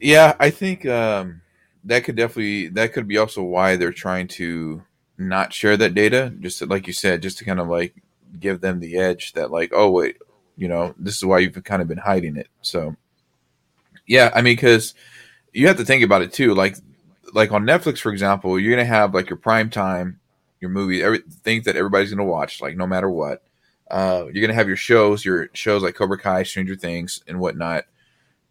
Yeah, I think um, that could definitely that could be also why they're trying to not share that data. Just to- like you said, just to kind of like give them the edge that like, oh wait, you know, this is why you've kind of been hiding it. So, yeah, I mean, because you have to think about it too. Like, like on Netflix, for example, you're gonna have like your prime time, your movie, every things that everybody's gonna watch, like no matter what. Uh, you're gonna have your shows, your shows like Cobra Kai, Stranger Things, and whatnot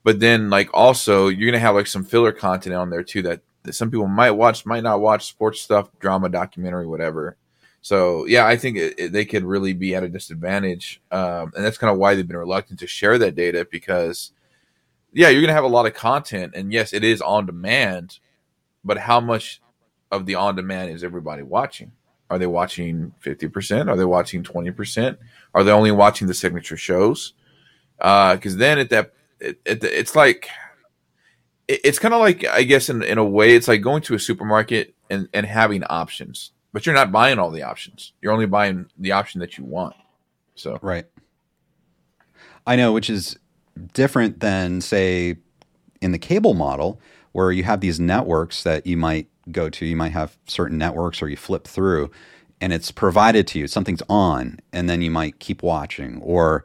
but then like also you're gonna have like some filler content on there too that, that some people might watch might not watch sports stuff drama documentary whatever so yeah i think it, it- they could really be at a disadvantage um, and that's kind of why they've been reluctant to share that data because yeah you're gonna have a lot of content and yes it is on demand but how much of the on demand is everybody watching Are they watching 50%? Are they watching 20%? Are they only watching the signature shows? Because uh, then at that, it, it, it's like, it, it's kind of like, I guess, in, in a way, it's like going to a supermarket and, and having options, but you're not buying all the options. You're only buying the option that you want. So, right. I know, which is different than, say, in the cable model, where you have these networks that you might go to. You might have certain networks or you flip through and it's provided to you. Something's on, and then you might keep watching. Or,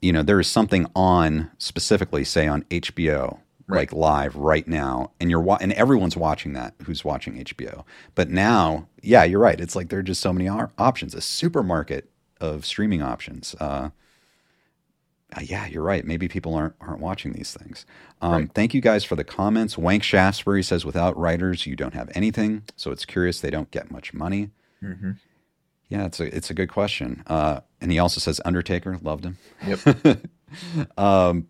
you know, there is something on specifically, say on HBO, right. like live right now, and you're wa- and everyone's watching that who's watching HBO. But now, yeah, you're right. It's like there are just so many options, a supermarket of streaming options. Uh, uh, yeah, you're right. Maybe people aren't aren't watching these things. Um, right. Thank you guys for the comments. Wank Shaftesbury says, "Without writers, you don't have anything." So it's curious they don't get much money. Mm-hmm. Yeah, it's a it's a good question. Uh, and he also says, "Undertaker loved him." Yep. um,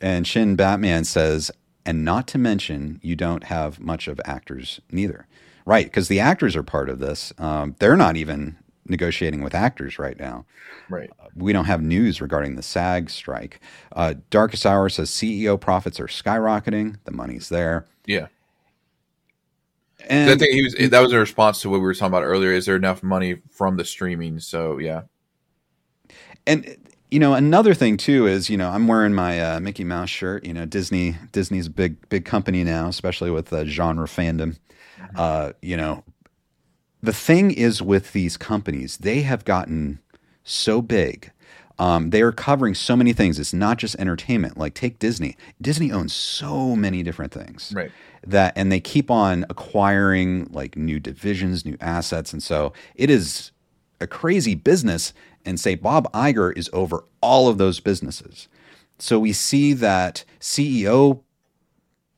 and Shin Batman says, "And not to mention, you don't have much of actors neither." Right, because the actors are part of this. Um, they're not even negotiating with actors right now. Right. Uh, we don't have news regarding the SAG strike. Uh, Darkest Hour says CEO profits are skyrocketing. The money's there. Yeah. And I think he was that was a response to what we were talking about earlier. Is there enough money from the streaming? So yeah. And you know another thing too is you know I'm wearing my uh, Mickey Mouse shirt. You know Disney Disney's a big big company now, especially with the genre fandom. Mm-hmm. Uh, you know the thing is with these companies, they have gotten so big. Um, they are covering so many things. It's not just entertainment. Like take Disney. Disney owns so many different things. Right. That and they keep on acquiring like new divisions, new assets, and so it is a crazy business. And say Bob Iger is over all of those businesses. So we see that CEO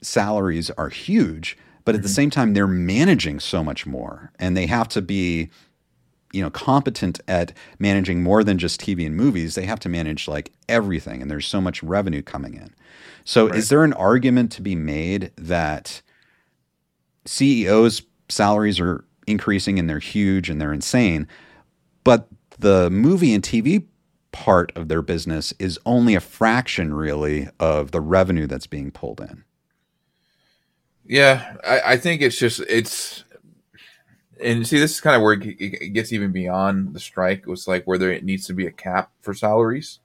salaries are huge, but at mm-hmm. the same time they're managing so much more and they have to be you know competent at managing more than just TV and movies they have to manage like everything and there's so much revenue coming in so right. is there an argument to be made that CEOs salaries are increasing and they're huge and they're insane but the movie and TV part of their business is only a fraction really of the revenue that's being pulled in yeah, I, I think it's just it's and see this is kind of where it gets even beyond the strike it was like whether it needs to be a cap for salaries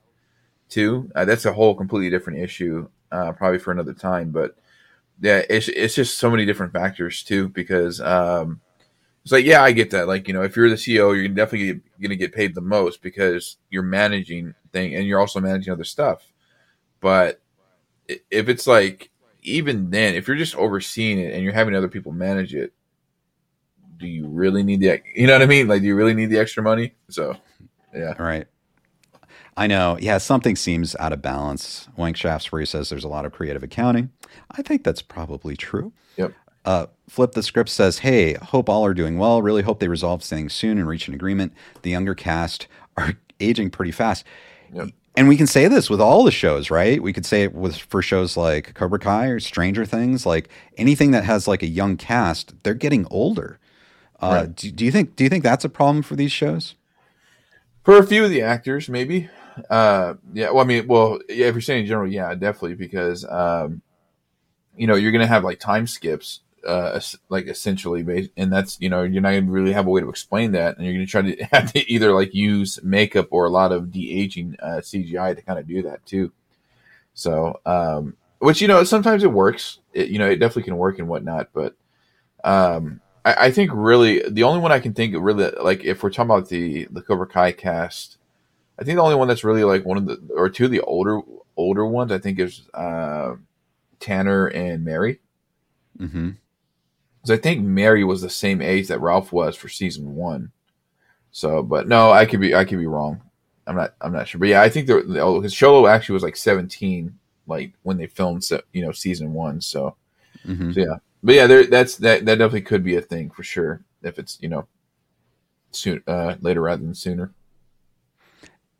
too. Uh, that's a whole completely different issue uh, probably for another time but yeah it's, it's just so many different factors too because um, it's like yeah i get that like you know if you're the ceo you're definitely going to get paid the most because you're managing thing and you're also managing other stuff but if it's like even then, if you're just overseeing it and you're having other people manage it, do you really need the you know what I mean? Like, do you really need the extra money? So, yeah, right. I know. Yeah, something seems out of balance. Wank Shaftesbury says there's a lot of creative accounting. I think that's probably true. Yep. Uh, Flip the script says, "Hey, hope all are doing well. Really hope they resolve things soon and reach an agreement. The younger cast are aging pretty fast. Yep and we can say this with all the shows, right? We could say it with for shows like Cobra Kai or Stranger Things, like anything that has like a young cast, they're getting older. Uh, right. do, do, you think do you think that's a problem for these shows? For a few of the actors, maybe. Uh, yeah. Well, I mean, well, yeah. If you're saying in general, yeah, definitely, because um, you know you're gonna have like time skips uh, like essentially based, and that's you know you're not to really have a way to explain that, and you're to try to have to either like use makeup or a lot of de aging uh, CGI to kind of do that too. So, um, which you know sometimes it works, it, you know it definitely can work and whatnot, but um, I, I, think really the only one I can think really like if we're talking about the the Cobra Kai cast, I think the only one that's really like one of the or two of the older older ones I think is uh, Tanner and Mary. Mm-hmm because I think Mary was the same age that Ralph was for season one. So, but no, I could be I could be wrong. I'm not I'm not sure, but yeah, I think because Xolo actually was like 17, like when they filmed you know season one. So, mm-hmm. so yeah, but yeah, there that's that that definitely could be a thing for sure if it's you know soon uh, later rather than sooner.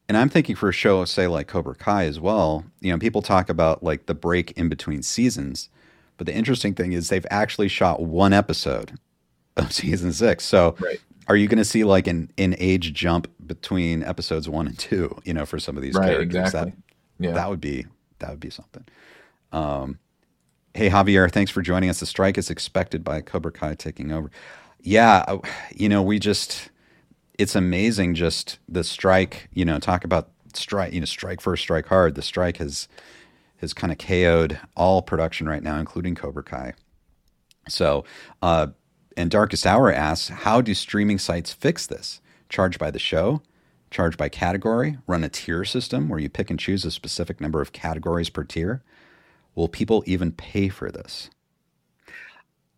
And I'm thinking for a show, say like Cobra Kai as well. You know, people talk about like the break in between seasons but the interesting thing is they've actually shot one episode of season six. So, Right. are you going to see like an an age jump between episodes one and two? You know, for some of these Right, characters, exactly. that Yeah. that would be that would be something. Um, hey Javier, thanks for joining us. The strike is expected by Cobra Kai taking over. Yeah, uh, you know, we just it's amazing just the strike, you know, talk about strike, you know, strike first, strike hard. The strike has has kind of KO'd all production right now, including Cobra Kai. So, uh, and Darkest Hour asks, how do streaming sites fix this? Charge by the show, charge by category, run a tier system where you pick and choose a specific number of categories per tier. Will people even pay for this?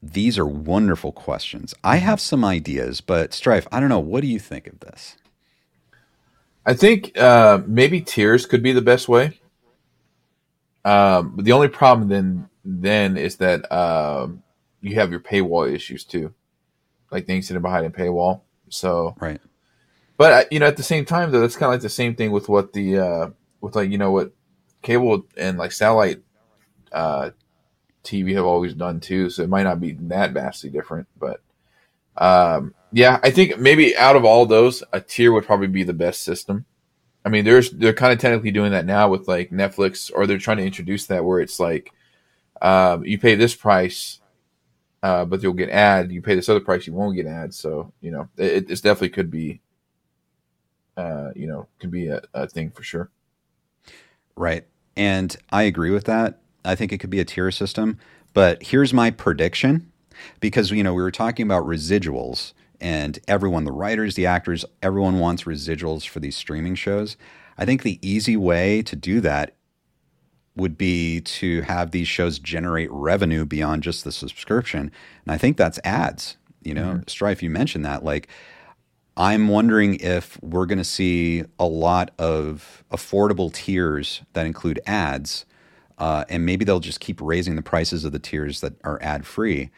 These are wonderful questions. I have some ideas, but Stryfe, I don't know. What do you think of this? I think uh, maybe tiers could be the best way. Um, but the only problem then then is that um, you have your paywall issues too, like things sitting behind a paywall. So, Right. but uh, you know, at the same time though, that's kind of like the same thing with what the uh, with like you know what cable and like satellite uh, TV have always done too. So it might not be that vastly different, but um, yeah, I think maybe out of all those, a tier would probably be the best system. I mean, there's they're kind of technically doing that now with like Netflix, or they're trying to introduce that where it's like um, you pay this price, uh, but you'll get ad. You pay this other price, you won't get ads. So you know, it, it definitely could be, uh, you know, could be a, a thing for sure. Right. And I agree with that. I think it could be a tier system. But here's my prediction because, you know, we were talking about residuals and everyone, the writers, the actors, everyone wants residuals for these streaming shows. I think the easy way to do that would be to have these shows generate revenue beyond just the subscription. And I think that's ads. You know, Stryfe, you mentioned that. Like, I'm wondering if we're going to see a lot of affordable tiers that include ads, uh, and maybe they'll just keep raising the prices of the tiers that are ad free.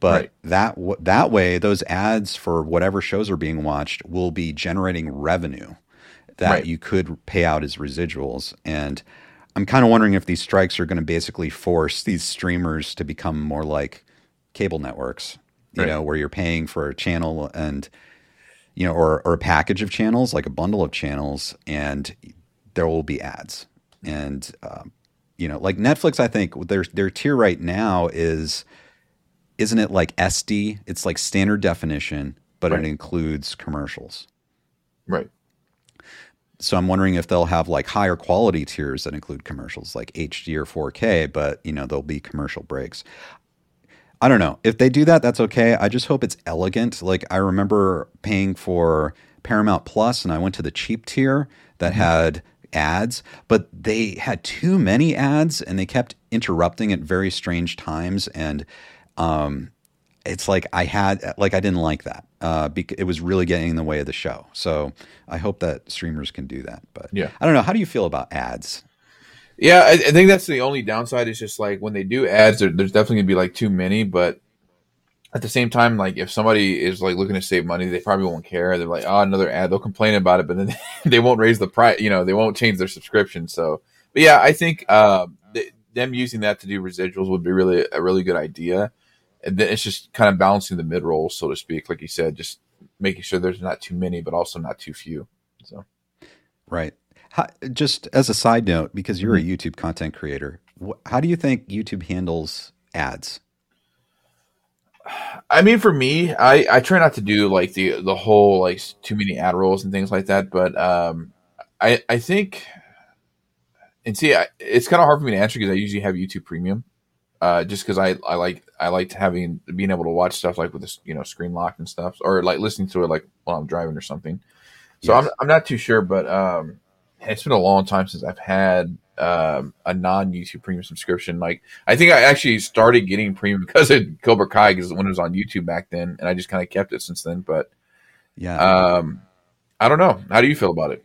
But Right. that w- that way, those ads for whatever shows are being watched will be generating revenue that Right. you could pay out as residuals. And I'm kind of wondering if these strikes are going to basically force these streamers to become more like cable networks, you Right. know, where you're paying for a channel and you know, or or a package of channels, like a bundle of channels, and there will be ads. And um, you know, like Netflix, I think their their tier right now is, isn't it like SD? It's like standard definition, but Right. it includes commercials. Right. So I'm wondering if they'll have like higher quality tiers that include commercials, like HD or 4K, but you know there'll be commercial breaks. I don't know. If they do that, that's okay. I just hope it's elegant. Like I remember paying for Paramount Plus and I went to the cheap tier that mm-hmm. had ads, but they had too many ads and they kept interrupting at very strange times and um it's like I had like I didn't like that. Uh bec- it was really getting in the way of the show. So I hope that streamers can do that. But Yeah. I don't know. How do you feel about ads? Yeah, I, I think that's the only downside. Is just like when they do ads, there, there's definitely gonna be like too many. But at the same time, like if somebody is like looking to save money, they probably won't care. They're like, oh, another ad. They'll complain about it, but then they won't raise the price. You know, they won't change their subscription. So, but yeah, I think uh, th- them using that to do residuals would be really a really good idea. And then it's just kind of balancing the mid rolls, so to speak. Like you said, just making sure there's not too many, but also not too few. So. Right. How, just as a side note, because you're a YouTube content creator, wh- how do you think YouTube handles ads? I mean, for me, I, I try not to do like the the whole like too many ad rolls and things like that. But um, I I think, and see, I, it's kind of hard for me to answer because I usually have YouTube Premium, uh, just because I, I like I liked having being able to watch stuff like with this you know screen locked and stuff, or like listening to it like while I'm driving or something. So Yes. I'm I'm not too sure, but um, it's been a long time since I've had um, a non YouTube Premium subscription. Like I think I actually started getting premium because of Cobra Kai because when it was on YouTube back then, and I just kind of kept it since then. But Yeah. um, I don't know. How do you feel about it?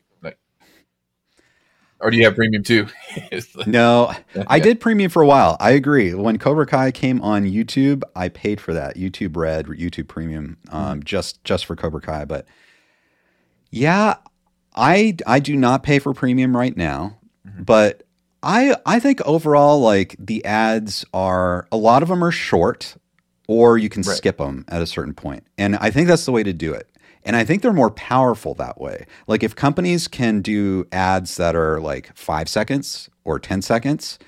Or do you have premium too? no, I did premium for a while. I agree. When Cobra Kai came on YouTube, I paid for that YouTube Red, YouTube Premium, um, just just for Cobra Kai. But yeah, I I do not pay for premium right now, but I I think overall like the ads are a lot of them are short. or you can Right. skip them at a certain. And I think that's the way to do it. And I think they're more powerful that way. Like if companies can do ads that are like five seconds or 10 seconds,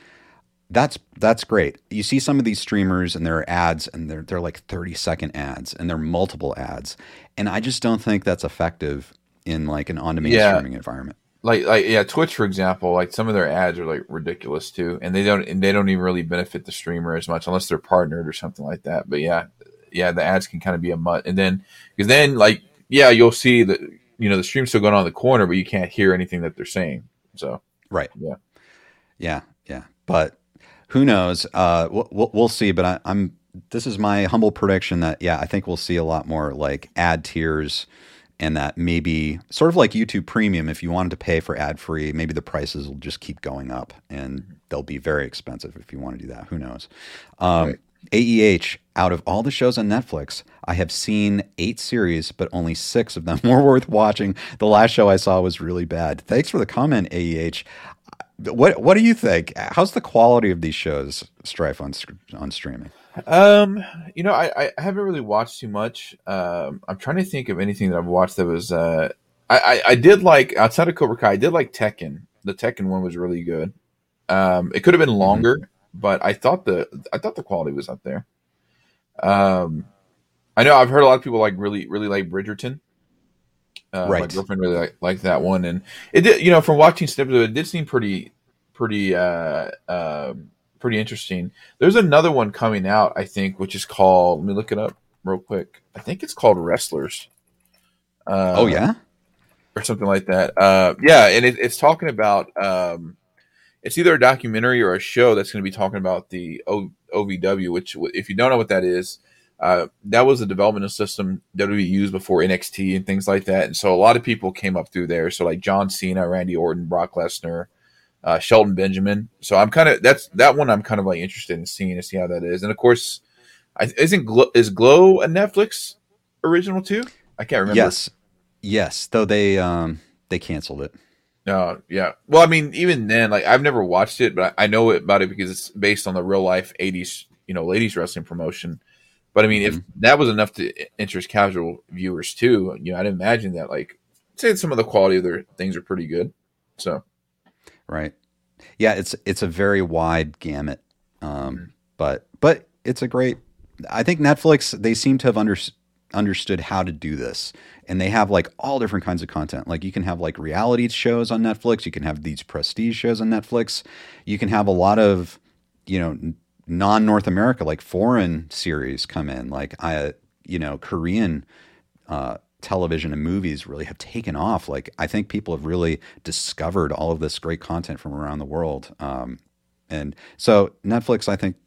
that's that's great. You see some of these streamers and their ads and they're they're like 30 second ads and they're multiple ads. And I just don't think that's effective in like an on-demand Yeah. streaming environment. like like yeah twitch for example like some of their ads are like ridiculous too and they don't and they don't even really benefit the streamer as much unless they're partnered or something like that but yeah yeah the ads can kind of be a mutt and then because then like yeah you'll see that you know the stream's still going on in the corner but you can't hear anything that they're saying so Right. Yeah. Yeah. Yeah. But who knows? Uh, we'll, we'll, see. But I, I'm. This is my humble prediction that yeah, I think we'll see a lot more like ad tiers, and that maybe sort of like YouTube Premium. If you wanted to pay for ad free, maybe the prices will just keep going up, and they'll be very expensive if you want to do that. Who knows? Um, Right. AEH, out of all the shows on Netflix, I have seen eight series, but only six of them were worth watching. The last show I saw was really bad. Thanks for the comment, AEH. What What do you think? How's the quality of these shows, Stryfe on on streaming? Um, you know, I, I haven't really watched too much. Um, I'm trying to think of anything that I've watched that was. Uh, I, I I did like outside of Cobra Kai. I did like Tekken. The Tekken one was really good. Um, it could have been longer, but I thought the I thought the quality was up there. Um, I know I've heard a lot of people like really really like Bridgerton. Uh, My girlfriend really like, liked that one, and it did. You know, from watching snippets of it, it did seem pretty pretty uh um pretty interesting. There's another one coming out, I think, which is called. Let me look it up real quick. I think it's called Wrestlers. Uh, oh yeah, or something like that. Uh, yeah, and it, it's talking about. Um, it's either a documentary or a show that's going to be talking about the o- OVW, which, if you don't know what that is, uh, that was a developmental system WWE used before NXT and things like that. And so a lot of people came up through there. So like John Cena, Randy Orton, Brock Lesnar, uh, Shelton Benjamin. So I'm kind of that's that one I'm kind of like interested in seeing to see how that is. And of course, I, isn't Glo- is Glow a Netflix original too? I can't remember. yes, yes. Though they um they canceled it. No, yeah. Well, I mean, even then, like I've never watched it, but I I know about it because it's based on the real life '80s, you know, ladies wrestling promotion. But I mean, if that was enough to interest casual viewers too, you know, I'd imagine that like, say some of the quality of their things are pretty good. So Right. Yeah, it's it's a very wide gamut, um, but but it's a great. I think Netflix they seem to have under, understood how to do this, and they have like all different kinds of content. Like you can have like reality shows on Netflix, you can have these prestige shows on Netflix, you can have a lot of you know non North America like foreign series come in, like I you know Korean uh, television and movies really have taken off. Like I think people have really discovered all of this great content from around the world. Um, and so Netflix, I think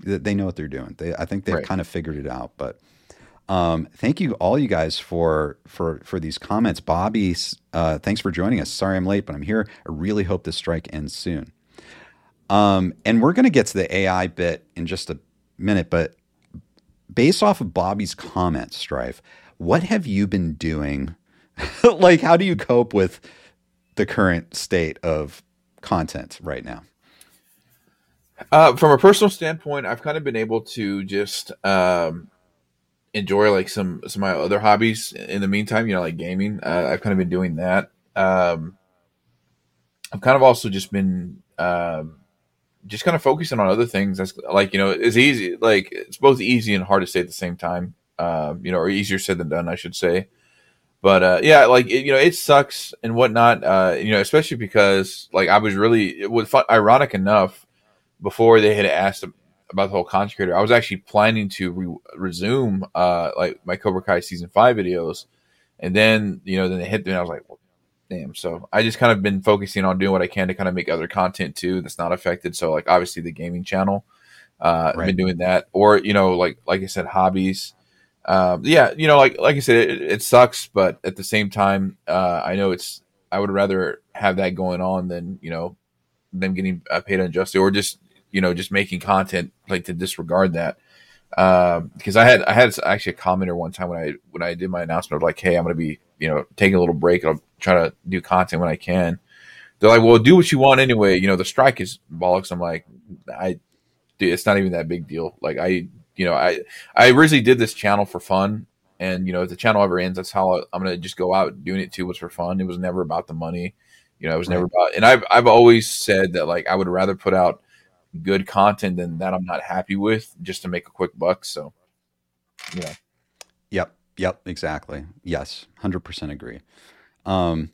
they know what they're doing. They, I think they've Right. kind of figured it out. But um, thank you all you guys for for for these comments. Bobby, uh, thanks for joining us. Sorry I'm late, but I'm here. I really hope this strike ends soon. Um, and we're going to get to the AI bit in just a minute, but based off of Bobby's comments, Stryfe, what have you been doing? like, how do you cope with the current state of content right now? Uh, from a personal standpoint, I've kind of been able to just um, enjoy like some some of my other hobbies in the meantime. You know, like gaming. Uh, I've kind of been doing that. Um, I've kind of also just been um, just kind of focusing on other things. That's like you know, it's easy. Like it's both easy and hard to say at the same time. Um, you know, or easier said than done, I should say. But uh, yeah, like it, you know, it sucks and whatnot. Uh, you know, especially because like I was really it was fun, ironic enough before they had asked about the whole content creator, I was actually planning to re- resume uh like my Cobra Kai season five videos, and then you know then they hit me, and I was like, well, damn. So I just kind of been focusing on doing what I can to kind of make other content too that's not affected. So like obviously the gaming channel, uh, I've Right. been doing that, or you know like like I said, hobbies. Um, yeah, you know, like like I said, it, it sucks, but at the same time, uh, I know it's. I would rather have that going on than you know them getting uh, paid unjustly, or just you know just making content like to disregard that. Um, because I had I had actually a commenter one time when I when I did my announcement of like, hey, I'm going to be you know taking a little break. I'll try to do content when I can. They're like, well, do what you want anyway. You know, the strike is bollocks. I'm like, I, dude, it's not even that big deal. Like I you know, I I originally did this channel for fun, and you know, if the channel ever ends, that's how I, am gonna just go out doing it too. Was for fun. It was never about the money. You know, it was never about. And I've I've always said that like I would rather put out good content than that I'm not happy with just to make a quick buck. So, yeah. Yep. Yep. Exactly. Yes. Hundred percent agree. Um,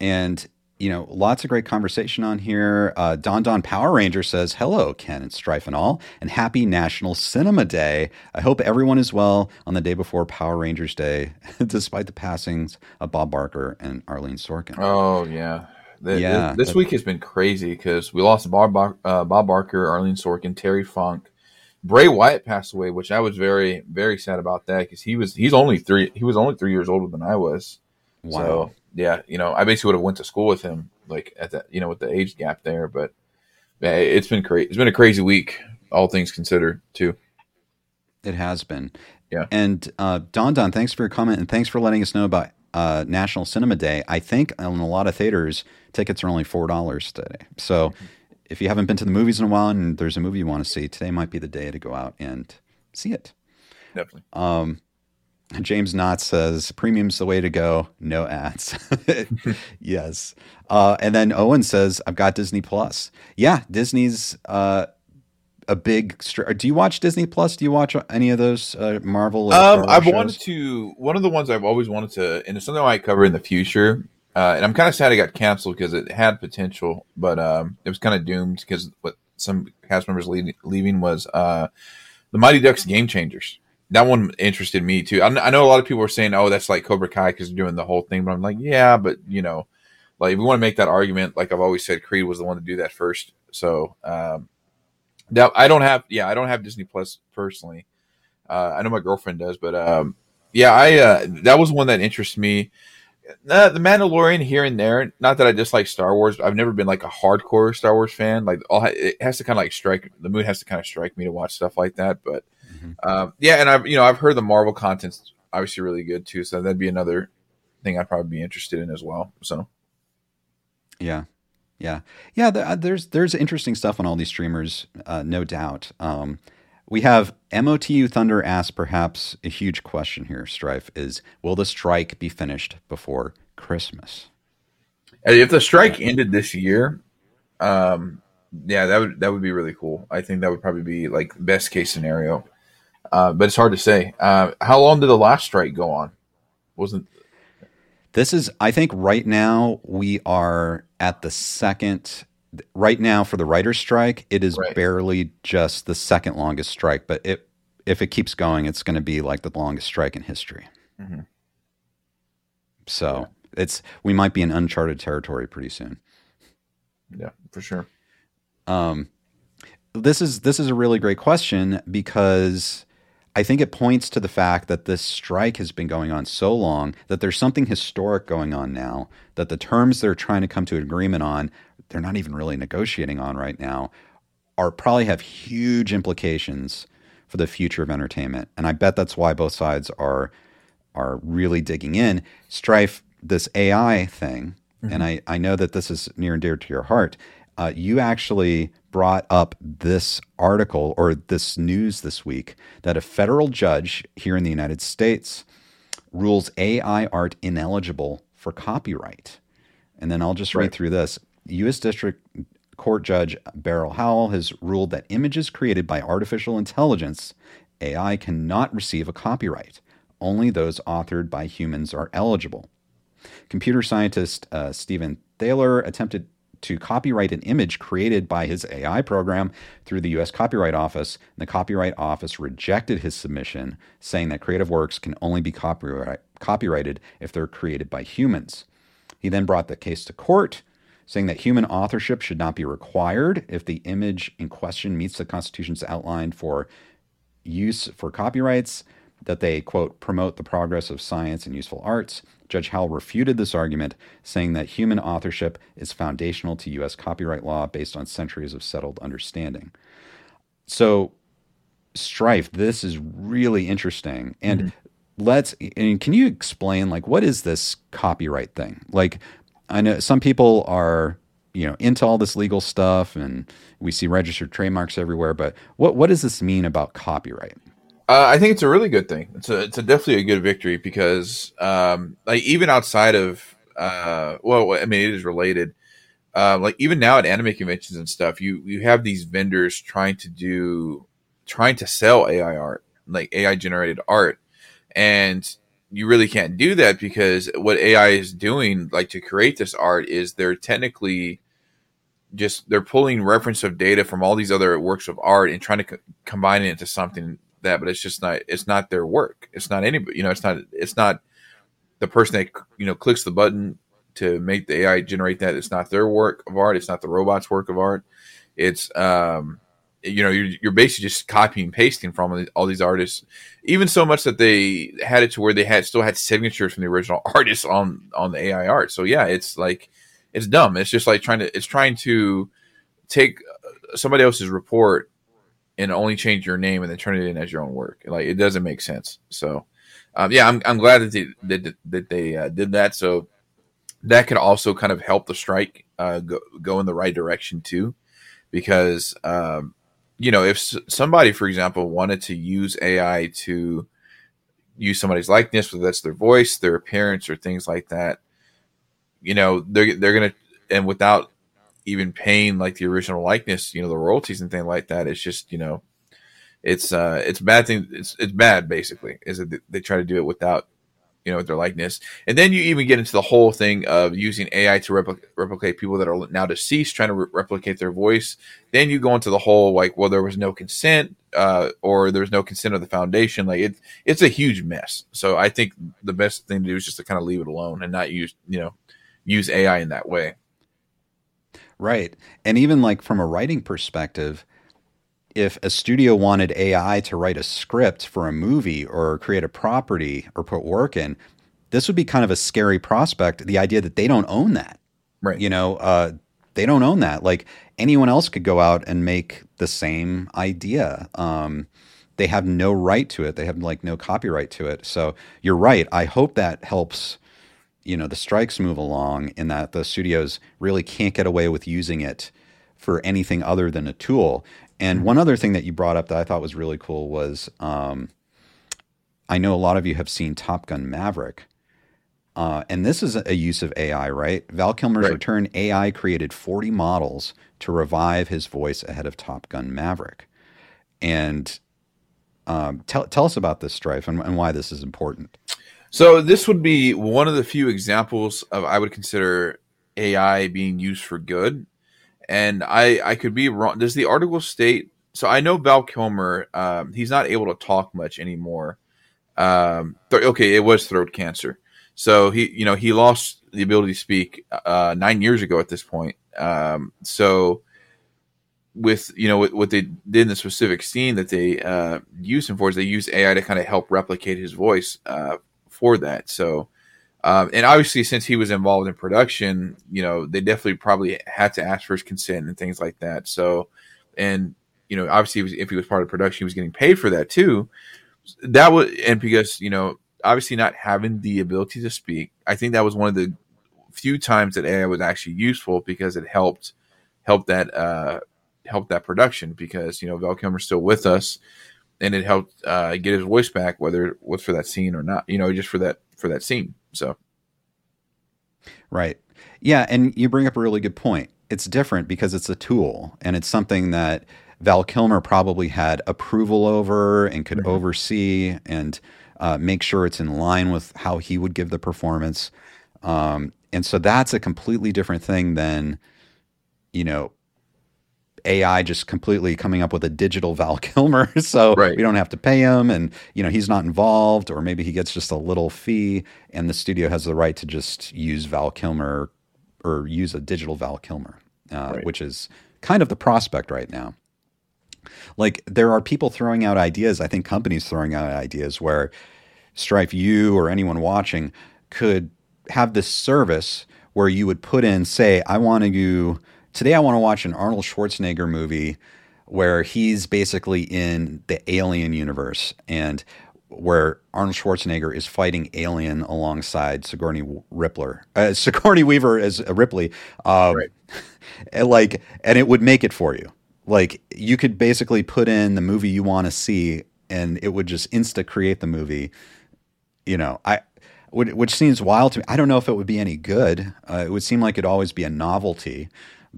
and you know, lots of great conversation on here. Uh, Don Don Power Ranger says, Hello, Ken and Stryfe and all, and happy National Cinema Day. I hope everyone is well on the day before Power Rangers Day, despite the passings of Bob Barker and Arlene Sorkin. Oh, yeah. The, yeah. This, this week has been crazy because we lost Bob, uh, Bob Barker, Arlene Sorkin, Terry Funk. Bray Wyatt passed away, which I was very, very sad about that because he was he's only three he was only three years older than I was. Wow. So yeah, you know, I basically would have went to school with him, like at that, you know, with the age gap there. But yeah, it's been crazy. It's been a crazy week, all things considered, too. It has been. Yeah. And uh, Don Don, thanks for your comment and thanks for letting us know about uh, National Cinema Day. I think in a lot of theaters, tickets are only four dollars today. So mm-hmm. if you haven't been to the movies in a while and there's a movie you want to see, today might be the day to go out and see it. Definitely. Um, James Knott says premium's the way to go. No ads. yes. Uh, and then Owen says, I've got Disney Plus. Yeah, Disney's uh, a big. Do you watch Disney Plus? Do you watch any of those uh, Marvel? Um, I've shows? wanted to. One of the ones I've always wanted to, and it's something I might cover in the future. Uh, and I'm kind of sad it got canceled because it had potential, but um, it was kind of doomed because what some cast members leaving was uh, the Mighty Ducks Game Changers that one interested me too. I, I, know a lot of people are saying, "Oh, that's like Cobra Kai because they're doing the whole thing," but I'm like, yeah, but you know, like if we want to make that argument, like I've always said, Creed was the one to do that first. So um, that I don't have, yeah, I don't have Disney Plus personally. Uh, I know my girlfriend does, but um, yeah, I uh, that was one that interests me. Uh, the Mandalorian here and there. Not that I dislike Star Wars. I've never been like a hardcore Star Wars fan. Like all it has to kind of like strike the mood has to kind of strike me to watch stuff like that. But Mm-hmm. Um, yeah, and I've you know I've heard the Marvel content's obviously really good too, so that'd be another thing I'd probably be interested in as well. So, yeah, yeah, yeah. Uh, there's there's interesting stuff on all these streamers, uh, no doubt. Um, we have MOTU Thunder asks perhaps a huge question here. Stryfe is: Will the strike be finished before Christmas? If the strike ended this year, um, yeah, that would that would be really cool. I think that would probably be like best case scenario. Uh, but it's hard to say. Uh, how long did the last strike go on? Wasn't this is? I think right now we are at the second. Right now for the writer's strike, it is right. barely just the second longest strike. But it, if it keeps going, it's going to be like the longest strike in history. Mm-hmm. So yeah. it's we might be in uncharted territory pretty soon. Yeah, for sure. Um, this is this is a really great question because I think it points to the fact that this strike has been going on so long that there's something historic going on now, that the terms they're trying to come to an agreement on, they're not even really negotiating on right now, are probably have huge implications for the future of entertainment. And I bet that's why both sides are are really digging in. Stryfe, this AI thing, mm-hmm. and I, I know that this is near and dear to your heart. Uh, you actually brought up this article or this news this week that a federal judge here in the United States rules AI art ineligible for copyright. And then I'll just read through this. U.S. District Court Judge Beryl Howell has ruled that images created by artificial intelligence, AI, cannot receive a copyright. Only those authored by humans are eligible. Computer scientist uh, Stephen Thaler attempted to copyright an image created by his AI program through the U.S. Copyright Office. And the Copyright Office rejected his submission, saying that creative works can only be copyright, copyrighted if they're created by humans. He then brought the case to court, saying that human authorship should not be required if the image in question meets the Constitution's outline for use for copyrights, that they, quote, promote the progress of science and useful arts, Judge Howell refuted this argument, saying that human authorship is foundational to U.S. copyright law based on centuries of settled understanding. So, Stryfe, this is really interesting. And mm-hmm. let's, and can you explain, like, what is this copyright thing? Like, I know some people are you know into all this legal stuff, and we see registered trademarks everywhere. But what what does this mean about copyright? Uh, I think it's a really good thing. It's a it's a definitely a good victory because um, like even outside of uh, well, I mean it is related. Uh, like even now at anime conventions and stuff, you you have these vendors trying to do trying to sell AI art, like AI generated art, and you really can't do that because what AI is doing, like to create this art, is they're technically just they're pulling reference of data from all these other works of art and trying to co- combine it into something that, but it's just not it's not their work. It's not anybody, you know, it's not it's not the person that you know clicks the button to make the AI generate that. It's not their work of art. It's not the robot's work of art. It's um, you know, you're, you're basically just copying and pasting from all these artists, even so much that they had it to where they had still had signatures from the original artists on on the AI art. So yeah, it's like it's dumb. It's just like trying to it's trying to take somebody else's report and only change your name and then turn it in as your own work. Like it doesn't make sense. So um, yeah, I'm I'm glad that they that, that they uh, did that. So that could also kind of help the strike uh, go go in the right direction too, because um, you know if somebody, for example, wanted to use AI to use somebody's likeness, whether that's their voice, their appearance, or things like that, you know they're they're gonna and without even paying like the original likeness, you know, the royalties and things like that. It's just you know, it's uh, it's bad thing. It's it's bad basically. Is that they try to do it without you know, with their likeness. And then you even get into the whole thing of using AI to repli- replicate people that are now deceased, trying to re- replicate their voice. Then you go into the whole like, well, there was no consent, uh, or there's no consent of the foundation. Like it, it's a huge mess. So I think the best thing to do is just to kind of leave it alone and not use, you know, use AI in that way. Right. And even like from a writing perspective, if a studio wanted AI to write a script for a movie or create a property or put work in, this would be kind of a scary prospect. The idea that they don't own that, Right. you know, uh, they don't own that. Like anyone else could go out and make the same idea. Um, they have no right to it. They have like no copyright to it. So you're right. I hope that helps you know the strikes move along in that the studios really can't get away with using it for anything other than a tool. And one other thing that you brought up that I thought was really cool was um, I know a lot of you have seen Top Gun Maverick. Uh, and this is a use of AI, right? Val Kilmer's Right. Return AI created 40 models to revive his voice ahead of Top Gun Maverick. And um, tell, tell us about this Stryfe and, and why this is important. So this would be one of the few examples of I would consider AI being used for good, and I I could be wrong. Does the article state? So I know Val Kilmer. Um, he's not able to talk much anymore. Um, th- okay, it was throat cancer. So he you know he lost the ability to speak uh, nine years ago at this point. Um, so with you know what, what they did in the specific scene that they uh, used him for is they used AI to kind of help replicate his voice uh, that. So, um, and obviously, since he was involved in production, you know, they definitely probably had to ask for his consent and things like that. So, and you know, obviously, was, if he was part of production, he was getting paid for that too. That was, and because you know, obviously, not having the ability to speak, I think that was one of the few times that AI was actually useful because it helped help that uh, help that production because you know Val Kilmer's still with us and it helped uh, get his voice back, whether it was for that scene or not. You know, just for that for that scene. So Right. Yeah, and you bring up a really good point. It's different because it's a tool and it's something that Val Kilmer probably had approval over and could oversee and uh, make sure it's in line with how he would give the performance. Um, and so that's a completely different thing than, you know, AI just completely coming up with a digital Val Kilmer, so Right. we don't have to pay him, and you know he's not involved, or maybe he gets just a little fee, and the studio has the right to just use Val Kilmer or use a digital Val Kilmer, uh, Right. which is kind of the prospect right now. Like there are people throwing out ideas. I think companies throwing out ideas where Stryfe, you or anyone watching could have this service where you would put in, say, I want to today I want to watch an Arnold Schwarzenegger movie where he's basically in the alien universe and where Arnold Schwarzenegger is fighting Alien alongside Sigourney Rippler, uh, Sigourney Weaver as Ripley, uh, right. and like, and it would make it for you. Like you could basically put in the movie you want to see, and it would just insta create the movie. You know, I which seems wild to me. I don't know if it would be any good. Uh, it would seem like it'd always be a novelty,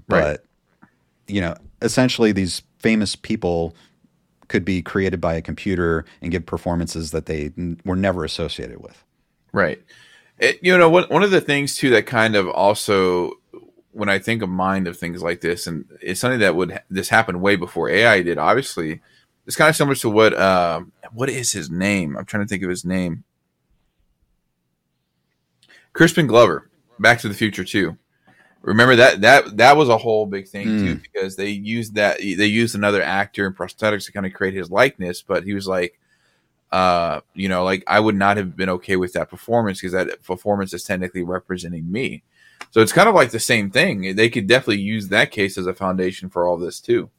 but right. you know, essentially these famous people could be created by a computer and give performances that they n- were never associated with. Right. It, you know, one one of the things too that kind of also when I think of mind of things like this, and it's something that would this happened way before AI did. Obviously, it's kind of similar to what uh, what is his name? I'm trying to think of his name. Crispin Glover, Back to the Future too. Remember that that that was a whole big thing mm. too because they used that they used another actor and prosthetics to kind of create his likeness, but he was like, uh, you know, like I would not have been okay with that performance because that performance is technically representing me. So it's kind of like the same thing. They could definitely use that case as a foundation for all this too.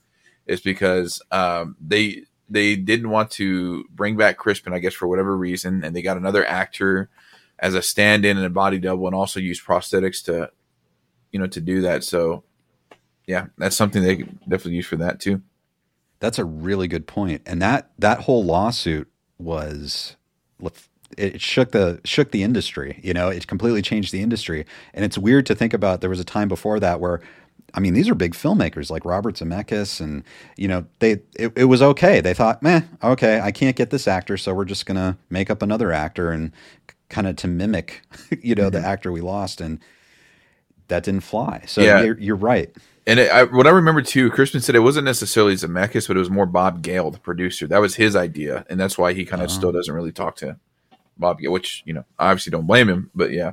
Is because um, they they didn't want to bring back Crispin, I guess, for whatever reason, and they got another actor as a stand-in and a body double, and also use prosthetics to, you know, to do that. So, yeah, that's something they could definitely use for that too. That's a really good point, and that that whole lawsuit was it shook the shook the industry. You know, it completely changed the industry, and it's weird to think about. There was a time before that where I mean, these are big filmmakers like Robert Zemeckis, and you know, they it, it, was okay. They thought, meh, okay, I can't get this actor, so we're just gonna make up another actor and kind of to mimic, you know, mm-hmm. the actor we lost, and that didn't fly. So yeah. you're, you're right. And it, I, what I remember too, Crispin said it wasn't necessarily Zemeckis, but it was more Bob Gale, the producer. That was his idea, and that's why he kind of uh-huh. still doesn't really talk to Bob Gale, which you know, I obviously don't blame him, but yeah,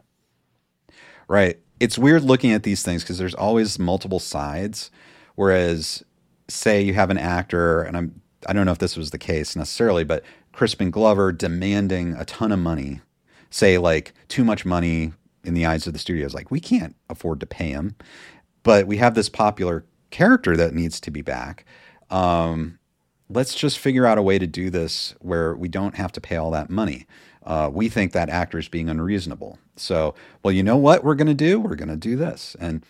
right. It's weird looking at these things because there's always multiple sides. Whereas, say you have an actor, and I'm I don't know if this was the case necessarily, but Crispin Glover demanding a ton of money say like too much money in the eyes of the studios. Like we can't afford to pay him, but we have this popular character that needs to be back. Um, let's just figure out a way to do this where we don't have to pay all that money. Uh, we think that actor is being unreasonable. So, well, you know what we're going to do? We're going to do this. And,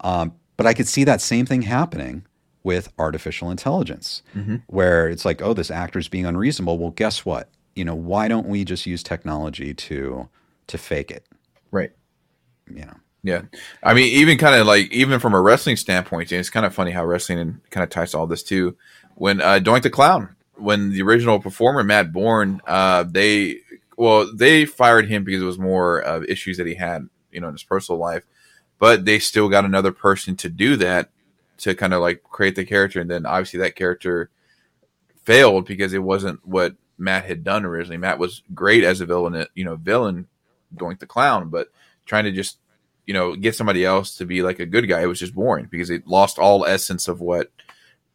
um, but I could see that same thing happening with artificial intelligence, mm-hmm. where it's like, oh, this actor is being unreasonable. Well, guess what? you know, why don't we just use technology to to fake it? Right. You know. Yeah. I mean, even kind of like even from a wrestling standpoint, it's kind of funny how wrestling kind of ties to all this too. When uh Doink the Clown, when the original performer Matt Borne, uh they well, they fired him because it was more of issues that he had, you know, in his personal life. But they still got another person to do that to kind of like create the character and then obviously that character failed because it wasn't what Matt had done originally. Matt was great as a villain, you know, villain Doink the Clown, but trying to just, you know, get somebody else to be like a good guy, it was just boring because it lost all essence of what,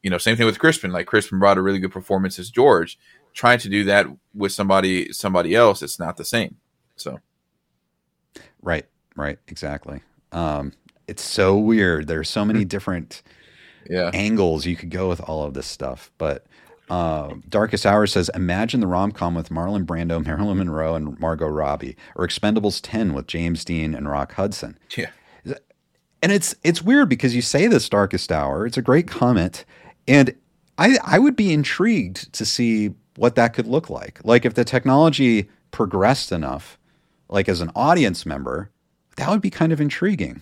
you know, same thing with Crispin. Like Crispin brought a really good performance as George. Trying to do that with somebody somebody else, it's not the same. So Right, right, exactly. Um, it's so weird. There's so many different yeah. angles you could go with all of this stuff. But uh, Darkest Hour says, imagine the rom com with Marlon Brando, Marilyn Monroe, and Margot Robbie, or Expendables 10 with James Dean and Rock Hudson. Yeah. And it's it's weird because you say this Darkest Hour. It's a great comment. And I I would be intrigued to see what that could look like. Like if the technology progressed enough, like as an audience member, that would be kind of intriguing.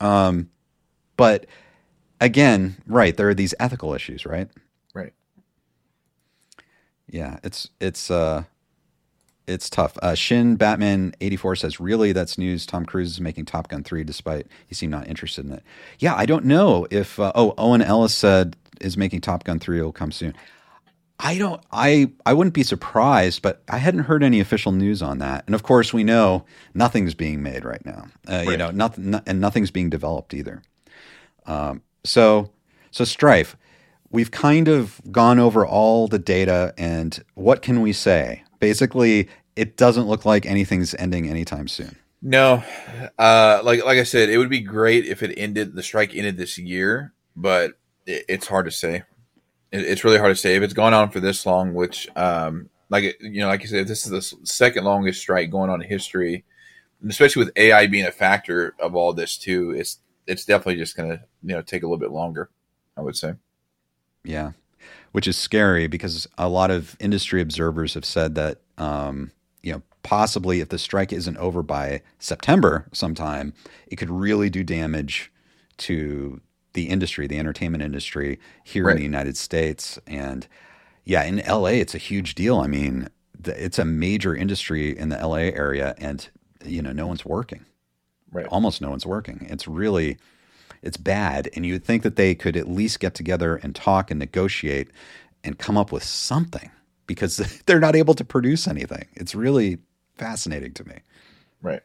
Um, but again, right, there are these ethical issues, right? Yeah, it's it's uh it's tough. Uh, Shin Batman eighty four says, "Really, that's news. Tom Cruise is making Top Gun three, despite he seemed not interested in it." Yeah, I don't know if. Uh, oh, Owen Ellis said is making Top Gun three. Will come soon. I don't. I I wouldn't be surprised, but I hadn't heard any official news on that. And of course, we know nothing's being made right now. Uh, right. You know, nothing, no, and nothing's being developed either. Um, so so Stryfe we've kind of gone over all the data and what can we say? Basically, it doesn't look like anything's ending anytime soon. No, uh, like like I said, it would be great if it ended. The strike ended this year, but it, it's hard to say. It, it's really hard to say if it's gone on for this long. Which um, like you know, like you said, this is the second longest strike going on in history, especially with AI being a factor of all this too. It's it's definitely just going to you know take a little bit longer. I would say. Yeah, which is scary because a lot of industry observers have said that um, you know possibly if the strike isn't over by September sometime, it could really do damage to the industry, the entertainment industry here right. in the United States. And yeah, in LA, it's a huge deal. I mean, the, it's a major industry in the LA area, and you know, no one's working. Right. Almost no one's working. It's really, it's bad. And you would think that they could at least get together and talk and negotiate and come up with something because they're not able to produce anything. It's really fascinating to me. Right.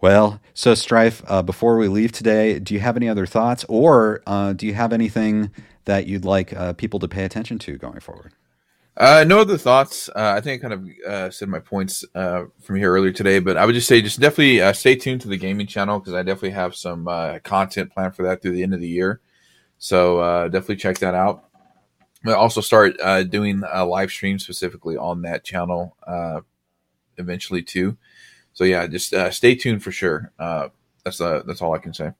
Well, so Stryfe, uh, before we leave today, do you have any other thoughts or uh, do you have anything that you'd like uh, people to pay attention to going forward? Uh, no other thoughts. Uh, I think I kind of uh, said my points from here earlier today, but I would just say just definitely stay tuned to the gaming channel because I definitely have some content planned for that through the end of the year. So definitely check that out. I also start doing a live stream specifically on that channel eventually too so yeah, just uh, stay tuned for sure. Uh, that's uh, that's all I can say.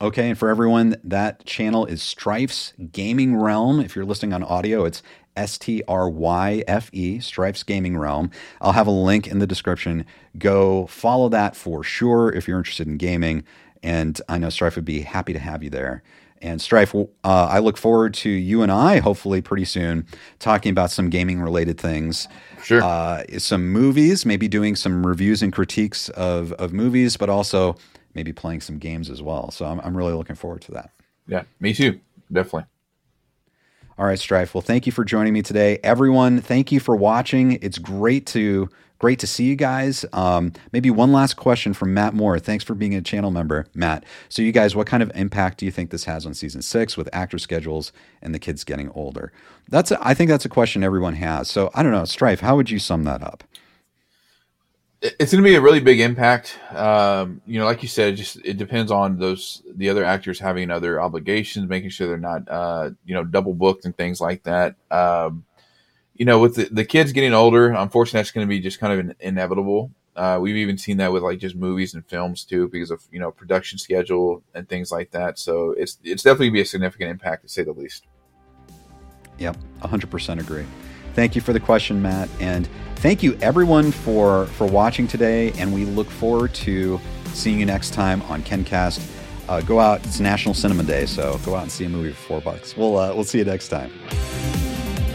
Okay, and for everyone, that channel is Stryfe's Gaming Realm. If you're listening on audio, it's S T R Y F E, Stryfe's Gaming Realm. I'll have a link in the description. Go follow that for sure if you're interested in gaming. And I know Stryfe would be happy to have you there. And Stryfe, uh, I look forward to you and I, hopefully pretty soon, talking about some gaming related things. Sure. Uh, some movies, maybe doing some reviews and critiques of, of movies, but also maybe playing some games as well. So I'm, I'm really looking forward to that. Yeah, me too. Definitely. All right, Stryfe. Well, thank you for joining me today. Everyone, thank you for watching. It's great to Great to see you guys. Um, maybe one last question from Matt Moore. Thanks for being a channel member, Matt. So, you guys, what kind of impact do you think this has on season six with actor schedules and the kids getting older? That's a, I think that's a question everyone has. So, I don't know, Stryfe, how would you sum that up? It's going to be a really big impact. Um, you know, like you said, just it depends on those the other actors having other obligations, making sure they're not, uh, you know, double booked and things like that. Um, you know, with the, the kids getting older, unfortunately, that's going to be just kind of an inevitable. Uh, we've even seen that with like just movies and films too, because of you know production schedule and things like that. So it's it's definitely be a significant impact to say the least. Yep, 100% agree. Thank you for the question, Matt, and thank you everyone for for watching today. And we look forward to seeing you next time on KenCast. Uh, go out; it's National Cinema Day, so go out and see a movie for four bucks. We'll uh, we'll see you next time.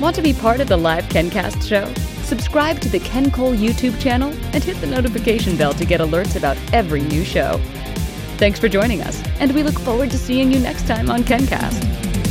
Want to be part of the live KenCast show? Subscribe to the Ken Cole YouTube channel and hit the notification bell to get alerts about every new show. Thanks for joining us, and we look forward to seeing you next time on KenCast.